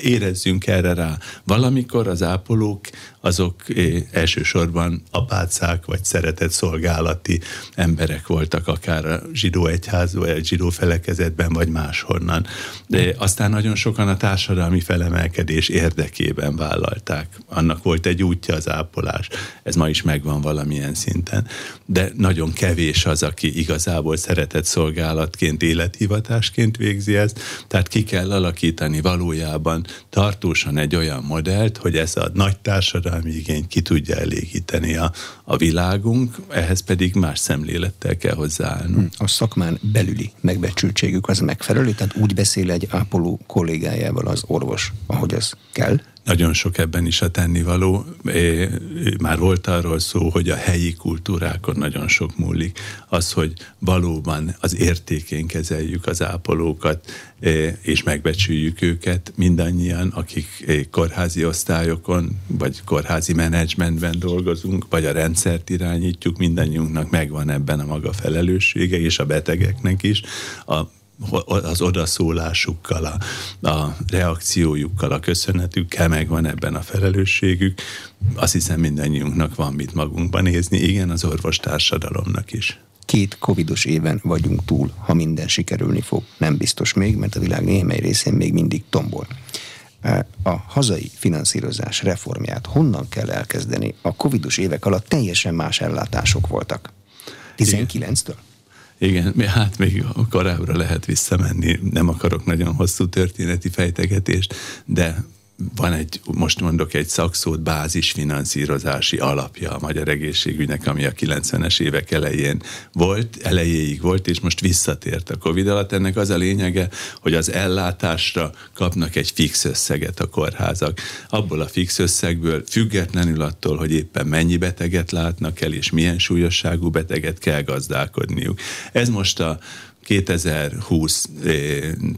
S2: érezzünk erre rá. Valamikor az ápolók azok eh, elsősorban apácák vagy szeretett szolgálati emberek voltak, akár a zsidó egyházban, vagy zsidó felekezetben, vagy máshonnan. De aztán nagyon sokan a társadalmi felemelkedés érdekében vállalták. Annak volt egy útja az ápolás. Ez ma is megvan valamilyen szinten. De nagyon kevés az, aki igazából szeretett szolgálatként, élethivatásként végzi ezt. Tehát ki kell alakítani valójában tartósan egy olyan modellt, hogy ez a nagy társadalmi igényt ki tudja elégíteni a, a világunk, ehhez pedig más szemlélettel kell hozzáállnunk. Hmm.
S1: A szakmán belüli megbecsültségük az megfelelő, tehát úgy beszél egy ápoló kollégájával az orvos, ahogy az kell?
S2: Nagyon sok ebben is a tennivaló. Már volt arról szó, hogy a helyi kultúrákon nagyon sok múlik. Az, hogy valóban az értékén kezeljük az ápolókat, és megbecsüljük őket mindannyian, akik kórházi osztályokon, vagy kórházi menedzsmentben dolgozunk, vagy a rendszert irányítjuk, mindannyiunknak megvan ebben a maga felelőssége, és a betegeknek is. A az odaszólásukkal, a, a reakciójukkal, a köszönetükkel megvan ebben a felelősségük. Azt hiszem mindannyiunknak van mit magunkban nézni, igen, az orvostársadalomnak is.
S1: Két covidos éven vagyunk túl, ha minden sikerülni fog. Nem biztos még, mert a világ némely részén még mindig tombol. A hazai finanszírozás reformját honnan kell elkezdeni? A covidos évek alatt teljesen más ellátások voltak. 19-től?
S2: Igen, hát még korábbra lehet visszamenni, nem akarok nagyon hosszú történeti fejtegetést, de van egy, most mondok egy szakszót, bázisfinanszírozási alapja a magyar egészségügynek, ami a 90-es évek elején volt, elejéig volt, és most visszatért a Covid alatt. Ennek az a lényege, hogy az ellátásra kapnak egy fix összeget a kórházak. Abból a fix összegből, függetlenül attól, hogy éppen mennyi beteget látnak el, és milyen súlyosságú beteget kell gazdálkodniuk. Ez most a 2020 eh,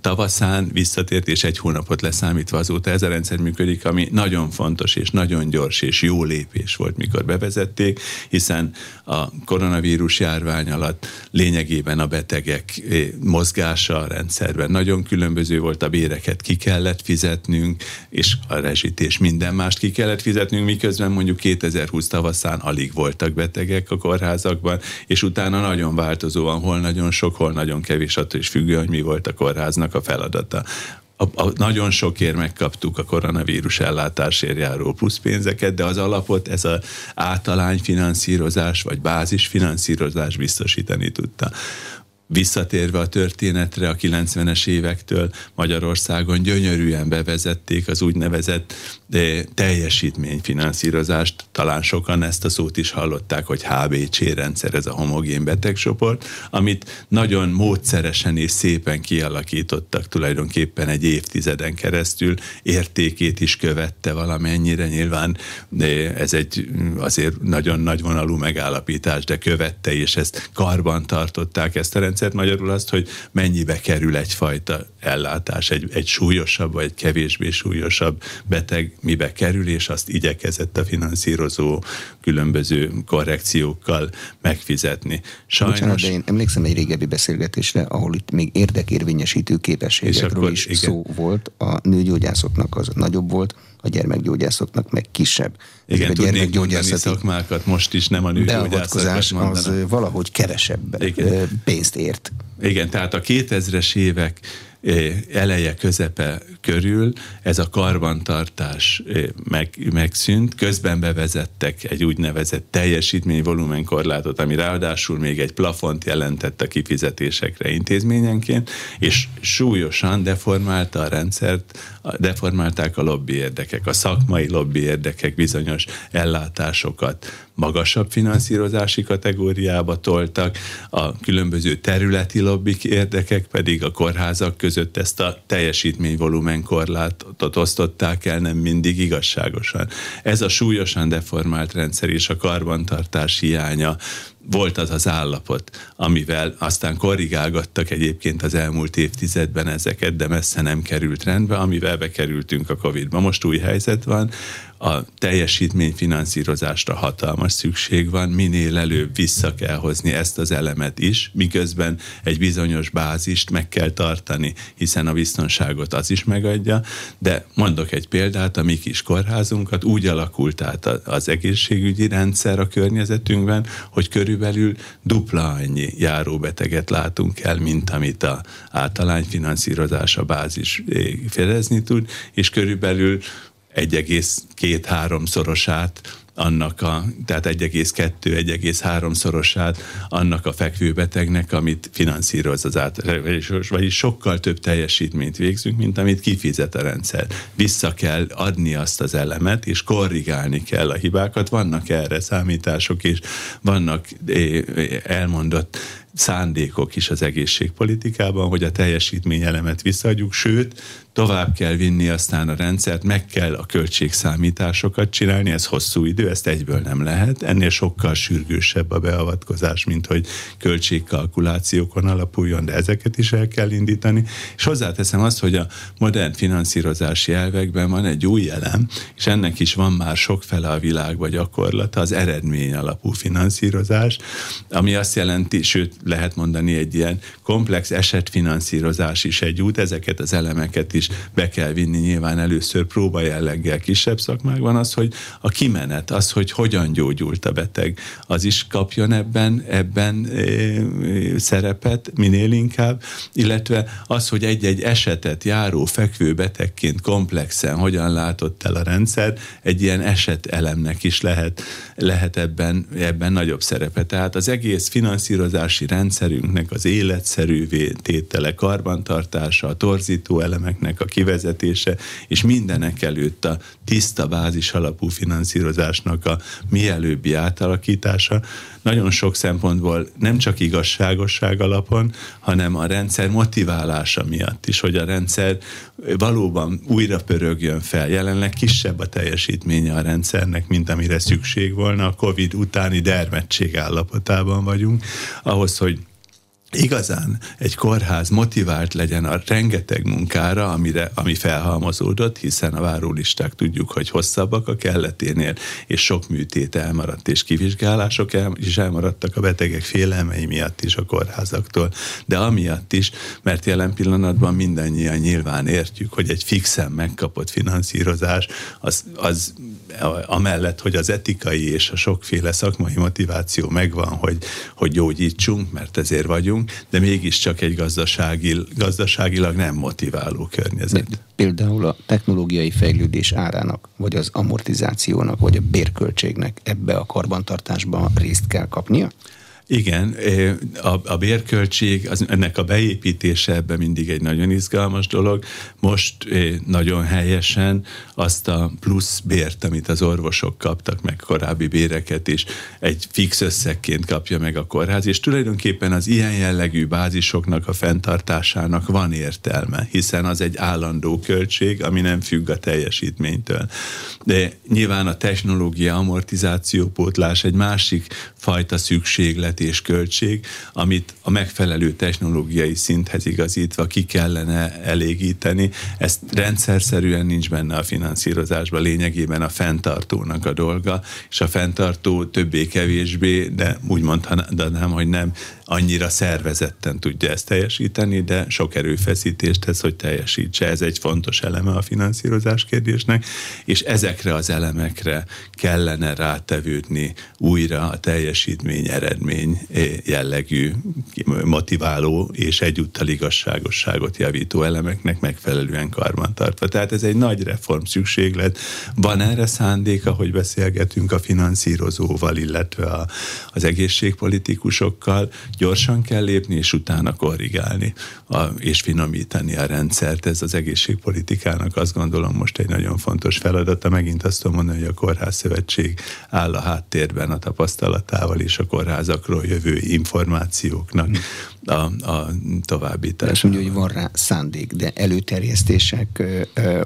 S2: tavaszán visszatért, és egy hónapot leszámítva azóta ez a rendszer működik, ami nagyon fontos és nagyon gyors és jó lépés volt, mikor bevezették, hiszen a koronavírus járvány alatt lényegében a betegek eh, mozgása a rendszerben nagyon különböző volt, a béreket ki kellett fizetnünk, és a rezsit és minden mást ki kellett fizetnünk, miközben mondjuk 2020 tavaszán alig voltak betegek a kórházakban, és utána nagyon változóan, hol nagyon sok, hol nagyon nagyon kevés, attól is függő, hogy mi volt a kórháznak a feladata. A, a, nagyon sokért megkaptuk a koronavírus ellátásért járó pluszpénzeket, de az alapot ez az általányfinanszírozás vagy bázisfinanszírozás biztosítani tudta visszatérve a történetre a 90-es évektől Magyarországon gyönyörűen bevezették az úgynevezett de teljesítményfinanszírozást. Talán sokan ezt a szót is hallották, hogy HBC rendszer, ez a homogén betegcsoport, amit nagyon módszeresen és szépen kialakítottak tulajdonképpen egy évtizeden keresztül, értékét is követte valamennyire, nyilván de ez egy azért nagyon nagyvonalú megállapítás, de követte, és ezt karban tartották ezt a rendszert, rendszert, magyarul azt, hogy mennyibe kerül egyfajta ellátás, egy, egy súlyosabb vagy egy kevésbé súlyosabb beteg mibe kerül, és azt igyekezett a finanszírozó különböző korrekciókkal megfizetni.
S1: Sajnos... Bocsánat, de én emlékszem egy régebbi beszélgetésre, ahol itt még érdekérvényesítő képességekről is igen. szó volt. A nőgyógyászoknak az nagyobb volt, a gyermekgyógyászoknak meg kisebb.
S2: Igen, a gyermekgyógyászati szakmákat most is nem a nőgyógyászatás
S1: az valahogy kevesebb Igen. pénzt ért.
S2: Igen, tehát a 2000-es évek eleje, közepe körül ez a karbantartás meg, megszűnt, közben bevezettek egy úgynevezett teljesítményvolumenkorlátot, ami ráadásul még egy plafont jelentett a kifizetésekre intézményenként, és súlyosan deformálta a rendszert, deformálták a lobby érdekek, a szakmai lobby érdekek bizonyos ellátásokat magasabb finanszírozási kategóriába toltak, a különböző területi lobbik érdekek pedig a kórházak között ezt a teljesítményvolumen korlátot osztották el nem mindig igazságosan. Ez a súlyosan deformált rendszer és a karbantartás hiánya volt az az állapot, amivel aztán korrigálgattak egyébként az elmúlt évtizedben ezeket, de messze nem került rendbe, amivel bekerültünk a Covid-ba. Most új helyzet van, a teljesítményfinanszírozásra hatalmas szükség van, minél előbb vissza kell hozni ezt az elemet is, miközben egy bizonyos bázist meg kell tartani, hiszen a biztonságot az is megadja, de mondok egy példát, a mi kis kórházunkat úgy alakult át az egészségügyi rendszer a környezetünkben, hogy körülbelül dupla annyi járóbeteget látunk el, mint amit a általányfinanszírozás a bázis eh, fedezni tud, és körülbelül 1,2-3 szorosát annak a, tehát 1,2-1,3 szorosát annak a fekvőbetegnek, amit finanszíroz az át, vagyis sokkal több teljesítményt végzünk, mint amit kifizet a rendszer. Vissza kell adni azt az elemet, és korrigálni kell a hibákat. Vannak erre számítások, és vannak eh, elmondott szándékok is az egészségpolitikában, hogy a teljesítményelemet visszaadjuk, sőt, tovább kell vinni aztán a rendszert, meg kell a költségszámításokat csinálni, ez hosszú idő, ezt egyből nem lehet, ennél sokkal sürgősebb a beavatkozás, mint hogy költségkalkulációkon alapuljon, de ezeket is el kell indítani, és hozzáteszem azt, hogy a modern finanszírozási elvekben van egy új elem, és ennek is van már sokfele a világban gyakorlata, az eredmény alapú finanszírozás, ami azt jelenti, sőt lehet mondani egy ilyen komplex esetfinanszírozás is egy út, ezeket az elemeket is be kell vinni nyilván először próba jelleggel kisebb szakmákban, az, hogy a kimenet, az, hogy hogyan gyógyult a beteg, az is kapjon ebben, ebben e, e, szerepet minél inkább, illetve az, hogy egy-egy esetet járó fekvő betegként komplexen hogyan látott el a rendszer, egy ilyen esetelemnek is lehet, lehet ebben, ebben nagyobb szerepe. Tehát az egész finanszírozási rendszerünknek az életszerűvé tétele, karbantartása, a torzító elemeknek a kivezetése, és mindenek előtt a tiszta bázis alapú finanszírozásnak a mielőbbi átalakítása nagyon sok szempontból nem csak igazságosság alapon, hanem a rendszer motiválása miatt is, hogy a rendszer valóban újra pörögjön fel. Jelenleg kisebb a teljesítménye a rendszernek, mint amire szükség volna. A COVID utáni dermedtség állapotában vagyunk. Ahhoz, hogy igazán egy kórház motivált legyen a rengeteg munkára, amire, ami felhalmozódott, hiszen a várólisták tudjuk, hogy hosszabbak a kelleténél, és sok műtét elmaradt, és kivizsgálások el, is elmaradtak a betegek félelmei miatt is a kórházaktól, de amiatt is, mert jelen pillanatban mindannyian nyilván értjük, hogy egy fixen megkapott finanszírozás, az, az amellett, hogy az etikai és a sokféle szakmai motiváció megvan, hogy, hogy gyógyítsunk, mert ezért vagyunk, de mégiscsak egy gazdasági, gazdaságilag nem motiváló környezet.
S1: Például a technológiai fejlődés árának, vagy az amortizációnak, vagy a bérköltségnek ebbe a karbantartásba részt kell kapnia?
S2: Igen, a, a bérköltség, az, ennek a beépítése ebbe mindig egy nagyon izgalmas dolog. Most nagyon helyesen azt a plusz bért, amit az orvosok kaptak, meg korábbi béreket is, egy fix összegként kapja meg a kórház, és tulajdonképpen az ilyen jellegű bázisoknak a fenntartásának van értelme, hiszen az egy állandó költség, ami nem függ a teljesítménytől. De nyilván a technológia amortizáció pótlás egy másik fajta szükséglet és költség, amit a megfelelő technológiai szinthez igazítva ki kellene elégíteni. Ezt rendszerszerűen nincs benne a finanszírozásban, lényegében a fenntartónak a dolga, és a fenntartó többé-kevésbé, de úgy mondhatnám, hogy nem annyira szervezetten tudja ezt teljesíteni, de sok erőfeszítést tesz, hogy teljesítse. Ez egy fontos eleme a finanszírozás kérdésnek, és ezekre az elemekre kellene rátevődni újra a teljesítmény, eredmény jellegű motiváló és egyúttal igazságosságot javító elemeknek megfelelően karbantartva. Tehát ez egy nagy reform szükséglet. Van erre szándéka, hogy beszélgetünk a finanszírozóval, illetve a, az egészségpolitikusokkal, gyorsan kell lépni, és utána korrigálni a, és finomítani a rendszert. Ez az egészségpolitikának azt gondolom most egy nagyon fontos feladata. Megint azt tudom mondani, hogy a Kórház Szövetség áll a háttérben a tapasztalatával és a kórházakról jövő információknak a, a továbbítása.
S1: Azt mondja, hogy van rá szándék, de előterjesztések,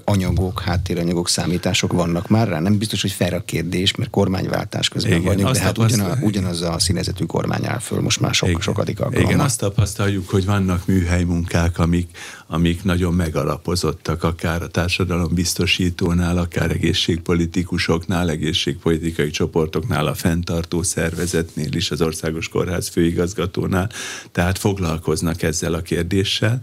S1: anyagok, háttéranyagok, számítások vannak már rá. Nem biztos, hogy fel a kérdés, mert kormányváltás közben Igen, vagyunk, de hát ugyanaz, ugyanaz a színezetű kormány áll föl most már sok, sokadik alkalommal.
S2: Igen, azt tapasztaljuk, hogy vannak műhelymunkák, amik, amik nagyon megalapozottak, akár a társadalom biztosítónál, akár egészségpolitikusoknál, egészségpolitikai csoportoknál, a fenntartó szervezetnél is, az Országos Kórház főigazgatónál. Tehát foglalkoznak ezzel a kérdéssel.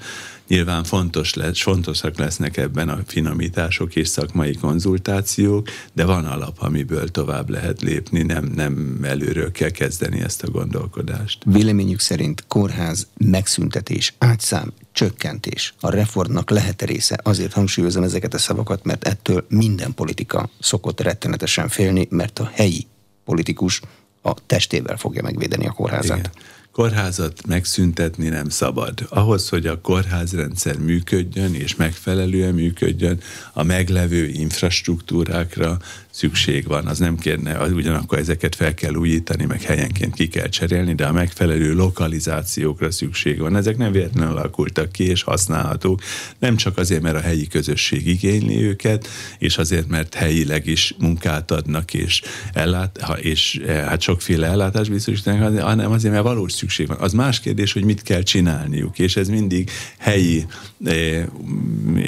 S2: Nyilván fontos lesz, fontosak lesznek ebben a finomítások és szakmai konzultációk, de van alap, amiből tovább lehet lépni, nem, nem előről kell kezdeni ezt a gondolkodást.
S1: Véleményük szerint kórház megszüntetés, átszám, csökkentés a reformnak lehet része. Azért hangsúlyozom ezeket a szavakat, mert ettől minden politika szokott rettenetesen félni, mert a helyi politikus a testével fogja megvédeni a kórházat. Igen
S2: kórházat megszüntetni nem szabad. Ahhoz, hogy a kórházrendszer működjön és megfelelően működjön, a meglevő infrastruktúrákra szükség van. Az nem kérne, az ugyanakkor ezeket fel kell újítani, meg helyenként ki kell cserélni, de a megfelelő lokalizációkra szükség van. Ezek nem véletlenül alakultak ki és használhatók, nem csak azért, mert a helyi közösség igényli őket, és azért, mert helyileg is munkát adnak, és, ellát, és eh, hát sokféle ellátás biztosítanak, hanem azért, mert valós szükség van. Az más kérdés, hogy mit kell csinálniuk, és ez mindig helyi, eh,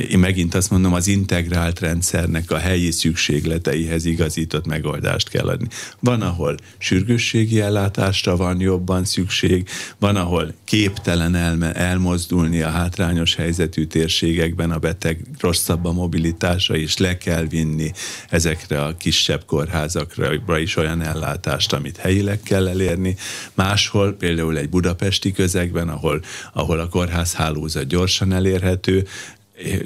S2: én megint azt mondom, az integrált rendszernek a helyi szükségleteihez ehhez igazított megoldást kell adni. Van, ahol sürgősségi ellátásra van jobban szükség, van, ahol képtelen elme, elmozdulni a hátrányos helyzetű térségekben a beteg rosszabb a mobilitása, és le kell vinni ezekre a kisebb kórházakra is olyan ellátást, amit helyileg kell elérni. Máshol, például egy budapesti közegben, ahol, ahol a kórházhálózat gyorsan elérhető,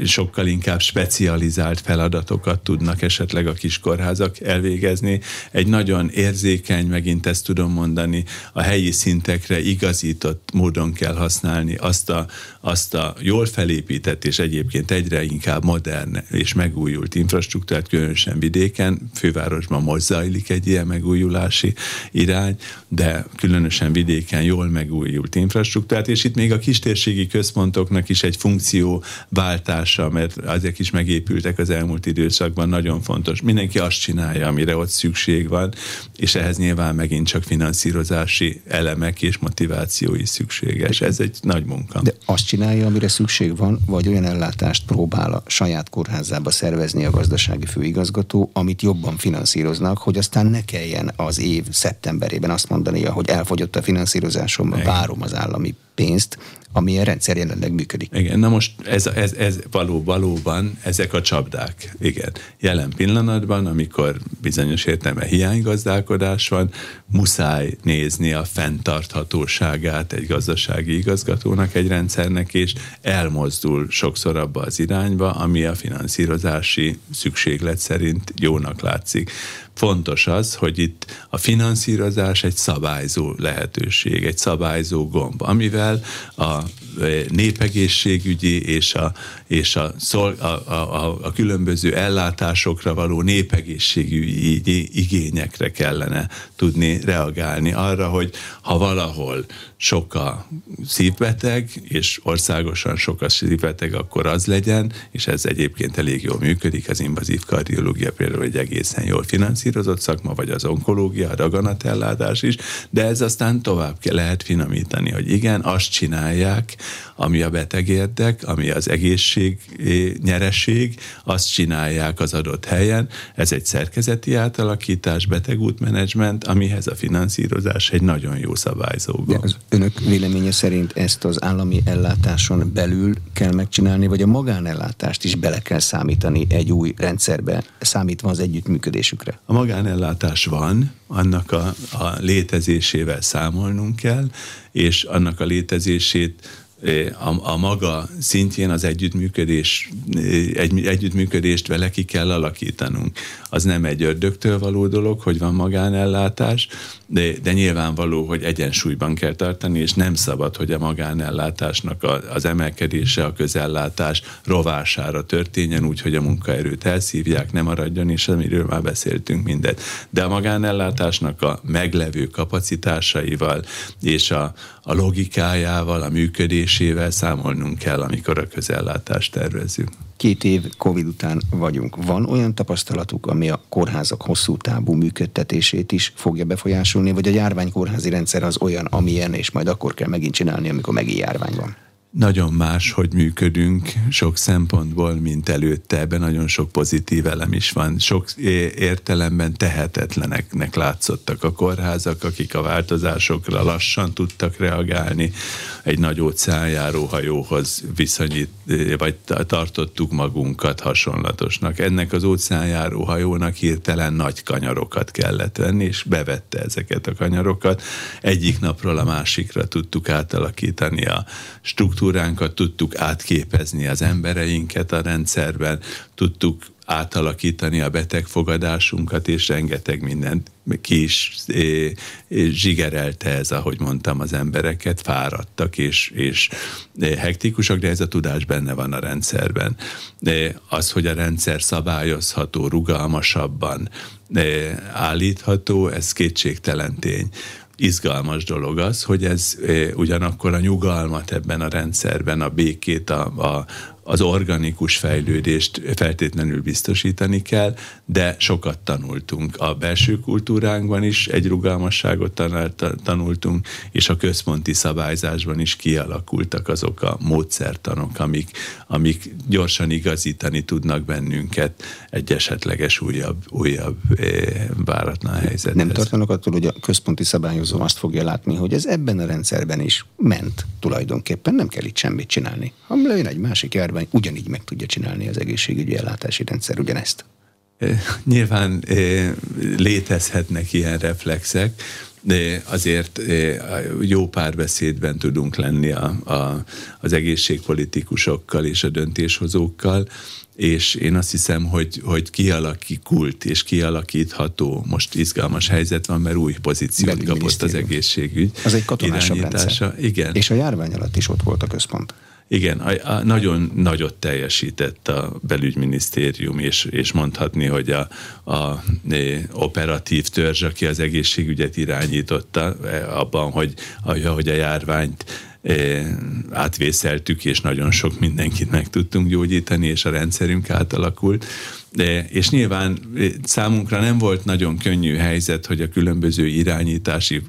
S2: sokkal inkább specializált feladatokat tudnak esetleg a kiskorházak elvégezni. Egy nagyon érzékeny, megint ezt tudom mondani, a helyi szintekre igazított módon kell használni azt a, azt a jól felépített és egyébként egyre inkább modern és megújult infrastruktúrát, különösen vidéken, fővárosban most zajlik egy ilyen megújulási irány, de különösen vidéken jól megújult infrastruktúrát, és itt még a kistérségi központoknak is egy funkció vált váltása, mert azok is megépültek az elmúlt időszakban, nagyon fontos. Mindenki azt csinálja, amire ott szükség van, és ehhez nyilván megint csak finanszírozási elemek és motivációi szükséges. Ez egy nagy munka.
S1: De azt csinálja, amire szükség van, vagy olyan ellátást próbál a saját kórházába szervezni a gazdasági főigazgató, amit jobban finanszíroznak, hogy aztán ne kelljen az év szeptemberében azt mondania, hogy elfogyott a finanszírozásom, várom az állami pénzt, ami a rendszer jelenleg működik.
S2: Igen, na most ez, ez, ez való, valóban ezek a csapdák. Igen, jelen pillanatban, amikor bizonyos értelme hiánygazdálkodás van, muszáj nézni a fenntarthatóságát egy gazdasági igazgatónak, egy rendszernek, és elmozdul sokszor abba az irányba, ami a finanszírozási szükséglet szerint jónak látszik. Fontos az, hogy itt a finanszírozás egy szabályzó lehetőség, egy szabályzó gomb, amivel a népegészségügyi és a, és a, szol, a, a, a különböző ellátásokra való népegészségügyi igényekre kellene tudni reagálni. Arra, hogy ha valahol sok a szívbeteg, és országosan sok a szívbeteg, akkor az legyen, és ez egyébként elég jól működik, az invazív kardiológia például egy egészen jól finanszírozott szakma, vagy az onkológia, a daganatellátás is, de ez aztán tovább kell lehet finomítani, hogy igen, azt csinálják, ami a beteg érdek, ami az egészség eh, nyereség, azt csinálják az adott helyen. Ez egy szerkezeti átalakítás, betegútmenedzsment, amihez a finanszírozás egy nagyon jó szabályzó.
S1: De az önök véleménye szerint ezt az állami ellátáson belül kell megcsinálni, vagy a magánellátást is bele kell számítani egy új rendszerbe, számítva az együttműködésükre?
S2: A magánellátás van, annak a, a létezésével számolnunk kell, és annak a létezését a, a maga szintjén az együttműködés, egy, együttműködést vele ki kell alakítanunk. Az nem egy ördögtől való dolog, hogy van magánellátás, de, de nyilvánvaló, hogy egyensúlyban kell tartani, és nem szabad, hogy a magánellátásnak a, az emelkedése, a közellátás rovására történjen úgy, hogy a munkaerőt elszívják, nem maradjon, és amiről már beszéltünk mindet. De a magánellátásnak a meglevő kapacitásaival és a, a logikájával, a működésével számolnunk kell, amikor a közellátást tervezünk.
S1: Két év Covid után vagyunk. Van olyan tapasztalatuk, ami a kórházak hosszú távú működtetését is fogja befolyásolni, vagy a járványkórházi rendszer az olyan, amilyen, és majd akkor kell megint csinálni, amikor megint járvány van?
S2: Nagyon más, hogy működünk sok szempontból, mint előtte. Ebben nagyon sok pozitív elem is van. Sok értelemben tehetetleneknek látszottak a kórházak, akik a változásokra lassan tudtak reagálni. Egy nagy óceánjáró hajóhoz viszonyít, vagy tartottuk magunkat hasonlatosnak. Ennek az óceánjáró hajónak hirtelen nagy kanyarokat kellett venni, és bevette ezeket a kanyarokat. Egyik napról a másikra tudtuk átalakítani a struktúrát, struktúránkat tudtuk átképezni az embereinket a rendszerben, tudtuk átalakítani a betegfogadásunkat, és rengeteg mindent ki is é, é, zsigerelte ez, ahogy mondtam, az embereket, fáradtak és, és hektikusak, de ez a tudás benne van a rendszerben. Az, hogy a rendszer szabályozható, rugalmasabban állítható, ez kétségtelen tény izgalmas dolog az, hogy ez ugyanakkor a nyugalmat ebben a rendszerben, a békét, a, a, az organikus fejlődést feltétlenül biztosítani kell, de sokat tanultunk. A belső kultúránkban is egy rugalmasságot tanultunk, és a központi szabályzásban is kialakultak azok a módszertanok, amik, amik gyorsan igazítani tudnak bennünket egy esetleges újabb, újabb eh, váratlan helyzethez.
S1: Nem tartanak attól, hogy a központi szabályozó azt fogja látni, hogy ez ebben a rendszerben is ment tulajdonképpen, nem kell itt semmit csinálni. Ha lejön egy másik járvány, járvány ugyanígy meg tudja csinálni az egészségügyi ellátási rendszer ugyanezt.
S2: Nyilván létezhetnek ilyen reflexek, de azért jó párbeszédben tudunk lenni a, a, az egészségpolitikusokkal és a döntéshozókkal, és én azt hiszem, hogy, hogy kialakult és kialakítható, most izgalmas helyzet van, mert új pozíciót kapott az egészségügy.
S1: Az egy katonásabb rendszer.
S2: Igen.
S1: És a járvány alatt is ott volt a központ.
S2: Igen, a, a, nagyon nagyot teljesített a belügyminisztérium, és, és mondhatni, hogy a, a, a operatív törzs, aki az egészségügyet irányította, e, abban, hogy, hogy a járványt átvészeltük, és nagyon sok mindenkit meg tudtunk gyógyítani, és a rendszerünk átalakult. És nyilván számunkra nem volt nagyon könnyű helyzet, hogy a különböző irányítási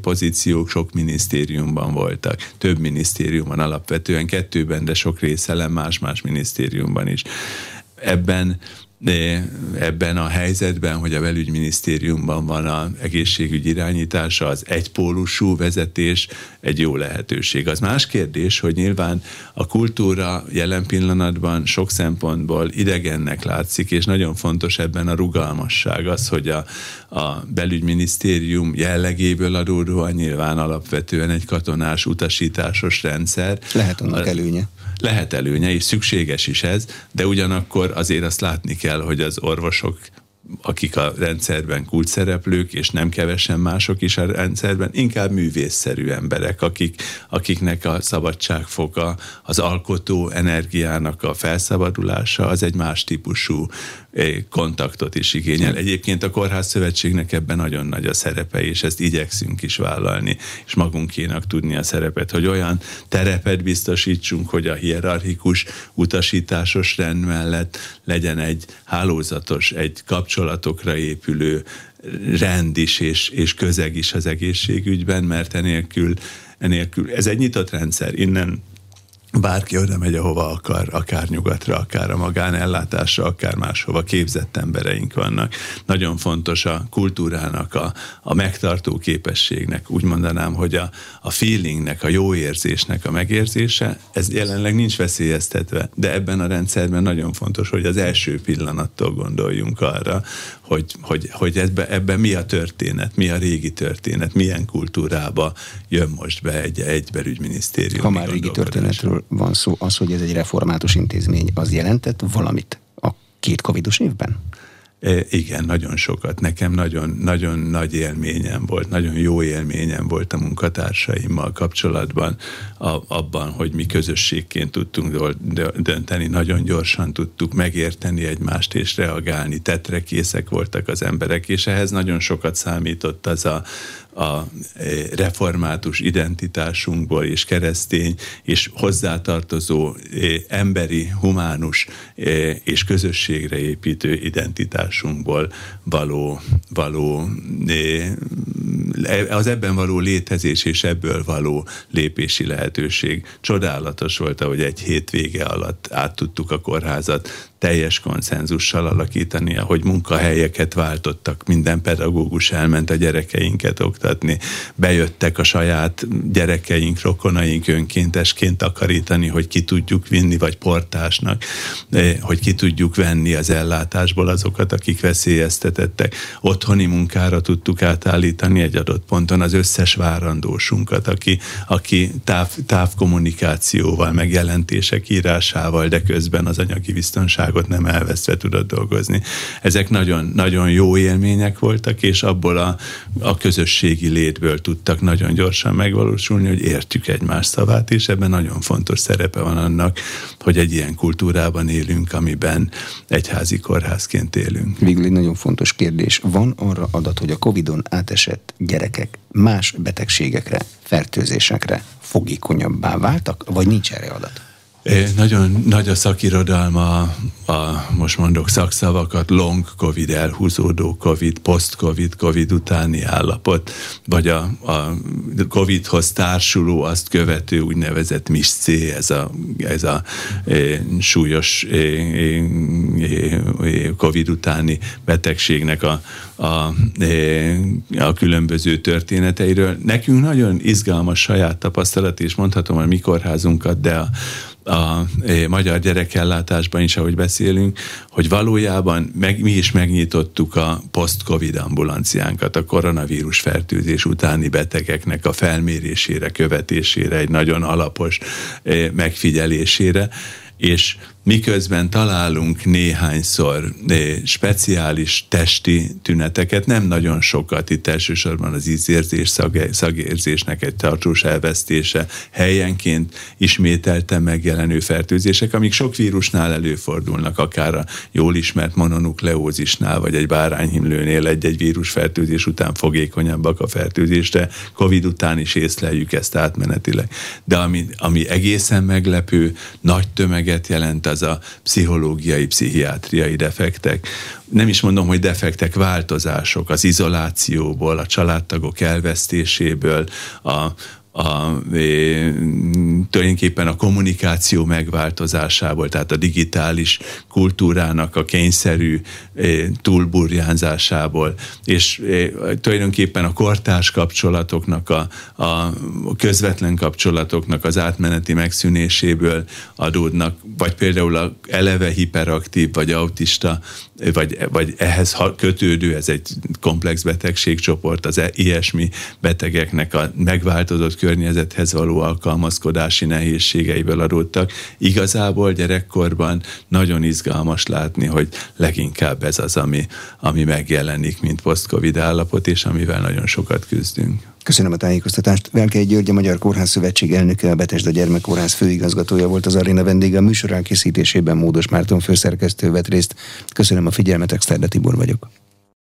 S2: pozíciók sok minisztériumban voltak. Több minisztériumban alapvetően, kettőben, de sok részelem más-más minisztériumban is. Ebben ebben a helyzetben, hogy a belügyminisztériumban van az egészségügy irányítása, az egypólusú vezetés egy jó lehetőség. Az más kérdés, hogy nyilván a kultúra jelen pillanatban sok szempontból idegennek látszik, és nagyon fontos ebben a rugalmasság az, hogy a, a belügyminisztérium jellegéből adódóan nyilván alapvetően egy katonás utasításos rendszer.
S1: Lehet annak előnye
S2: lehet előnye, és szükséges is ez, de ugyanakkor azért azt látni kell, hogy az orvosok akik a rendszerben kulcsszereplők, és nem kevesen mások is a rendszerben, inkább művészszerű emberek, akik, akiknek a szabadságfoka, az alkotó energiának a felszabadulása, az egy más típusú kontaktot is igényel. Egyébként a Kórház Szövetségnek ebben nagyon nagy a szerepe, és ezt igyekszünk is vállalni, és magunkénak tudni a szerepet, hogy olyan terepet biztosítsunk, hogy a hierarchikus utasításos rend mellett legyen egy hálózatos, egy kapcsolatokra épülő rend is és, és közeg is az egészségügyben, mert enélkül, enélkül ez egy nyitott rendszer, innen bárki oda megy, ahova akar, akár nyugatra, akár a magánellátásra, akár máshova képzett embereink vannak. Nagyon fontos a kultúrának, a, a megtartó képességnek, úgy mondanám, hogy a, a feelingnek, a jó érzésnek a megérzése, ez jelenleg nincs veszélyeztetve, de ebben a rendszerben nagyon fontos, hogy az első pillanattól gondoljunk arra, hogy, hogy, hogy ebben ebbe mi a történet, mi a régi történet, milyen kultúrába jön most be egy, egy belügyminisztérium.
S1: Ha már régi történetről van szó, az, hogy ez egy református intézmény, az jelentett valamit a két covidos évben?
S2: Igen, nagyon sokat. Nekem nagyon, nagyon nagy élményem volt, nagyon jó élményem volt a munkatársaimmal kapcsolatban, a, abban, hogy mi közösségként tudtunk dönteni, nagyon gyorsan tudtuk megérteni egymást és reagálni, tetre készek voltak az emberek, és ehhez nagyon sokat számított az a, a e, református identitásunkból és keresztény és hozzátartozó e, emberi, humánus e, és közösségre építő identitásunkból való, való az ebben való létezés és ebből való lépési lehetőség. Csodálatos volt, ahogy egy hétvége alatt át tudtuk a kórházat teljes konszenzussal alakítani, hogy munkahelyeket váltottak, minden pedagógus elment a gyerekeinket oktatni, bejöttek a saját gyerekeink, rokonaink önkéntesként takarítani, hogy ki tudjuk vinni, vagy portásnak, hogy ki tudjuk venni az ellátásból azokat, akik veszélyeztetettek. Otthoni munkára tudtuk átállítani egy adott ponton az összes várandósunkat, aki, aki táv, távkommunikációval, megjelentések írásával, de közben az anyagi biztonság szabadságot nem elvesztve tudott dolgozni. Ezek nagyon, nagyon jó élmények voltak, és abból a, a közösségi létből tudtak nagyon gyorsan megvalósulni, hogy értjük egymás szavát, és ebben nagyon fontos szerepe van annak, hogy egy ilyen kultúrában élünk, amiben egyházi kórházként élünk.
S1: Végül egy nagyon fontos kérdés. Van arra adat, hogy a Covid-on átesett gyerekek más betegségekre, fertőzésekre fogékonyabbá váltak, vagy nincs erre adat?
S2: Nagyon nagy a szakirodalma, a, most mondok szakszavakat, long covid, elhúzódó covid, post-covid, covid utáni állapot, vagy a, a covidhoz társuló, azt követő úgynevezett MIS-C, ez a, ez a e, súlyos e, e, covid utáni betegségnek a, a, a különböző történeteiről. Nekünk nagyon izgalmas saját tapasztalat, és mondhatom a mi kórházunkat, de a, a eh, magyar gyerekellátásban is, ahogy beszélünk, hogy valójában meg, mi is megnyitottuk a post-covid ambulanciánkat, a koronavírus fertőzés utáni betegeknek a felmérésére, követésére, egy nagyon alapos eh, megfigyelésére, és miközben találunk néhányszor eh, speciális testi tüneteket, nem nagyon sokat, itt elsősorban az ízérzés, szagérzésnek egy tartós elvesztése, helyenként ismételten megjelenő fertőzések, amik sok vírusnál előfordulnak, akár a jól ismert mononukleózisnál, vagy egy bárányhimlőnél egy-egy vírusfertőzés után fogékonyabbak a fertőzésre, Covid után is észleljük ezt átmenetileg. De ami, ami egészen meglepő, nagy tömeget jelent ez a pszichológiai, pszichiátriai defektek. Nem is mondom, hogy defektek, változások az izolációból, a családtagok elvesztéséből, a, a, tulajdonképpen a kommunikáció megváltozásából, tehát a digitális kultúrának a kényszerű túlburjánzásából, és tulajdonképpen a kortárs kapcsolatoknak, a, a közvetlen kapcsolatoknak az átmeneti megszűnéséből adódnak, vagy például a eleve hiperaktív, vagy autista, vagy, vagy ehhez kötődő, ez egy komplex betegségcsoport, az e, ilyesmi betegeknek a megváltozott környezethez való alkalmazkodási nehézségeiből adódtak. Igazából gyerekkorban nagyon izgalmas látni, hogy leginkább ez az, ami, ami megjelenik, mint post-covid állapot, és amivel nagyon sokat küzdünk.
S1: Köszönöm a tájékoztatást. Velkei György, a Magyar Kórház Szövetség elnöke, a Betesda Gyermekkórház főigazgatója volt az aréna vendége. A műsor elkészítésében Módos Márton főszerkesztő vett részt. Köszönöm a figyelmet, Exterde Tibor vagyok.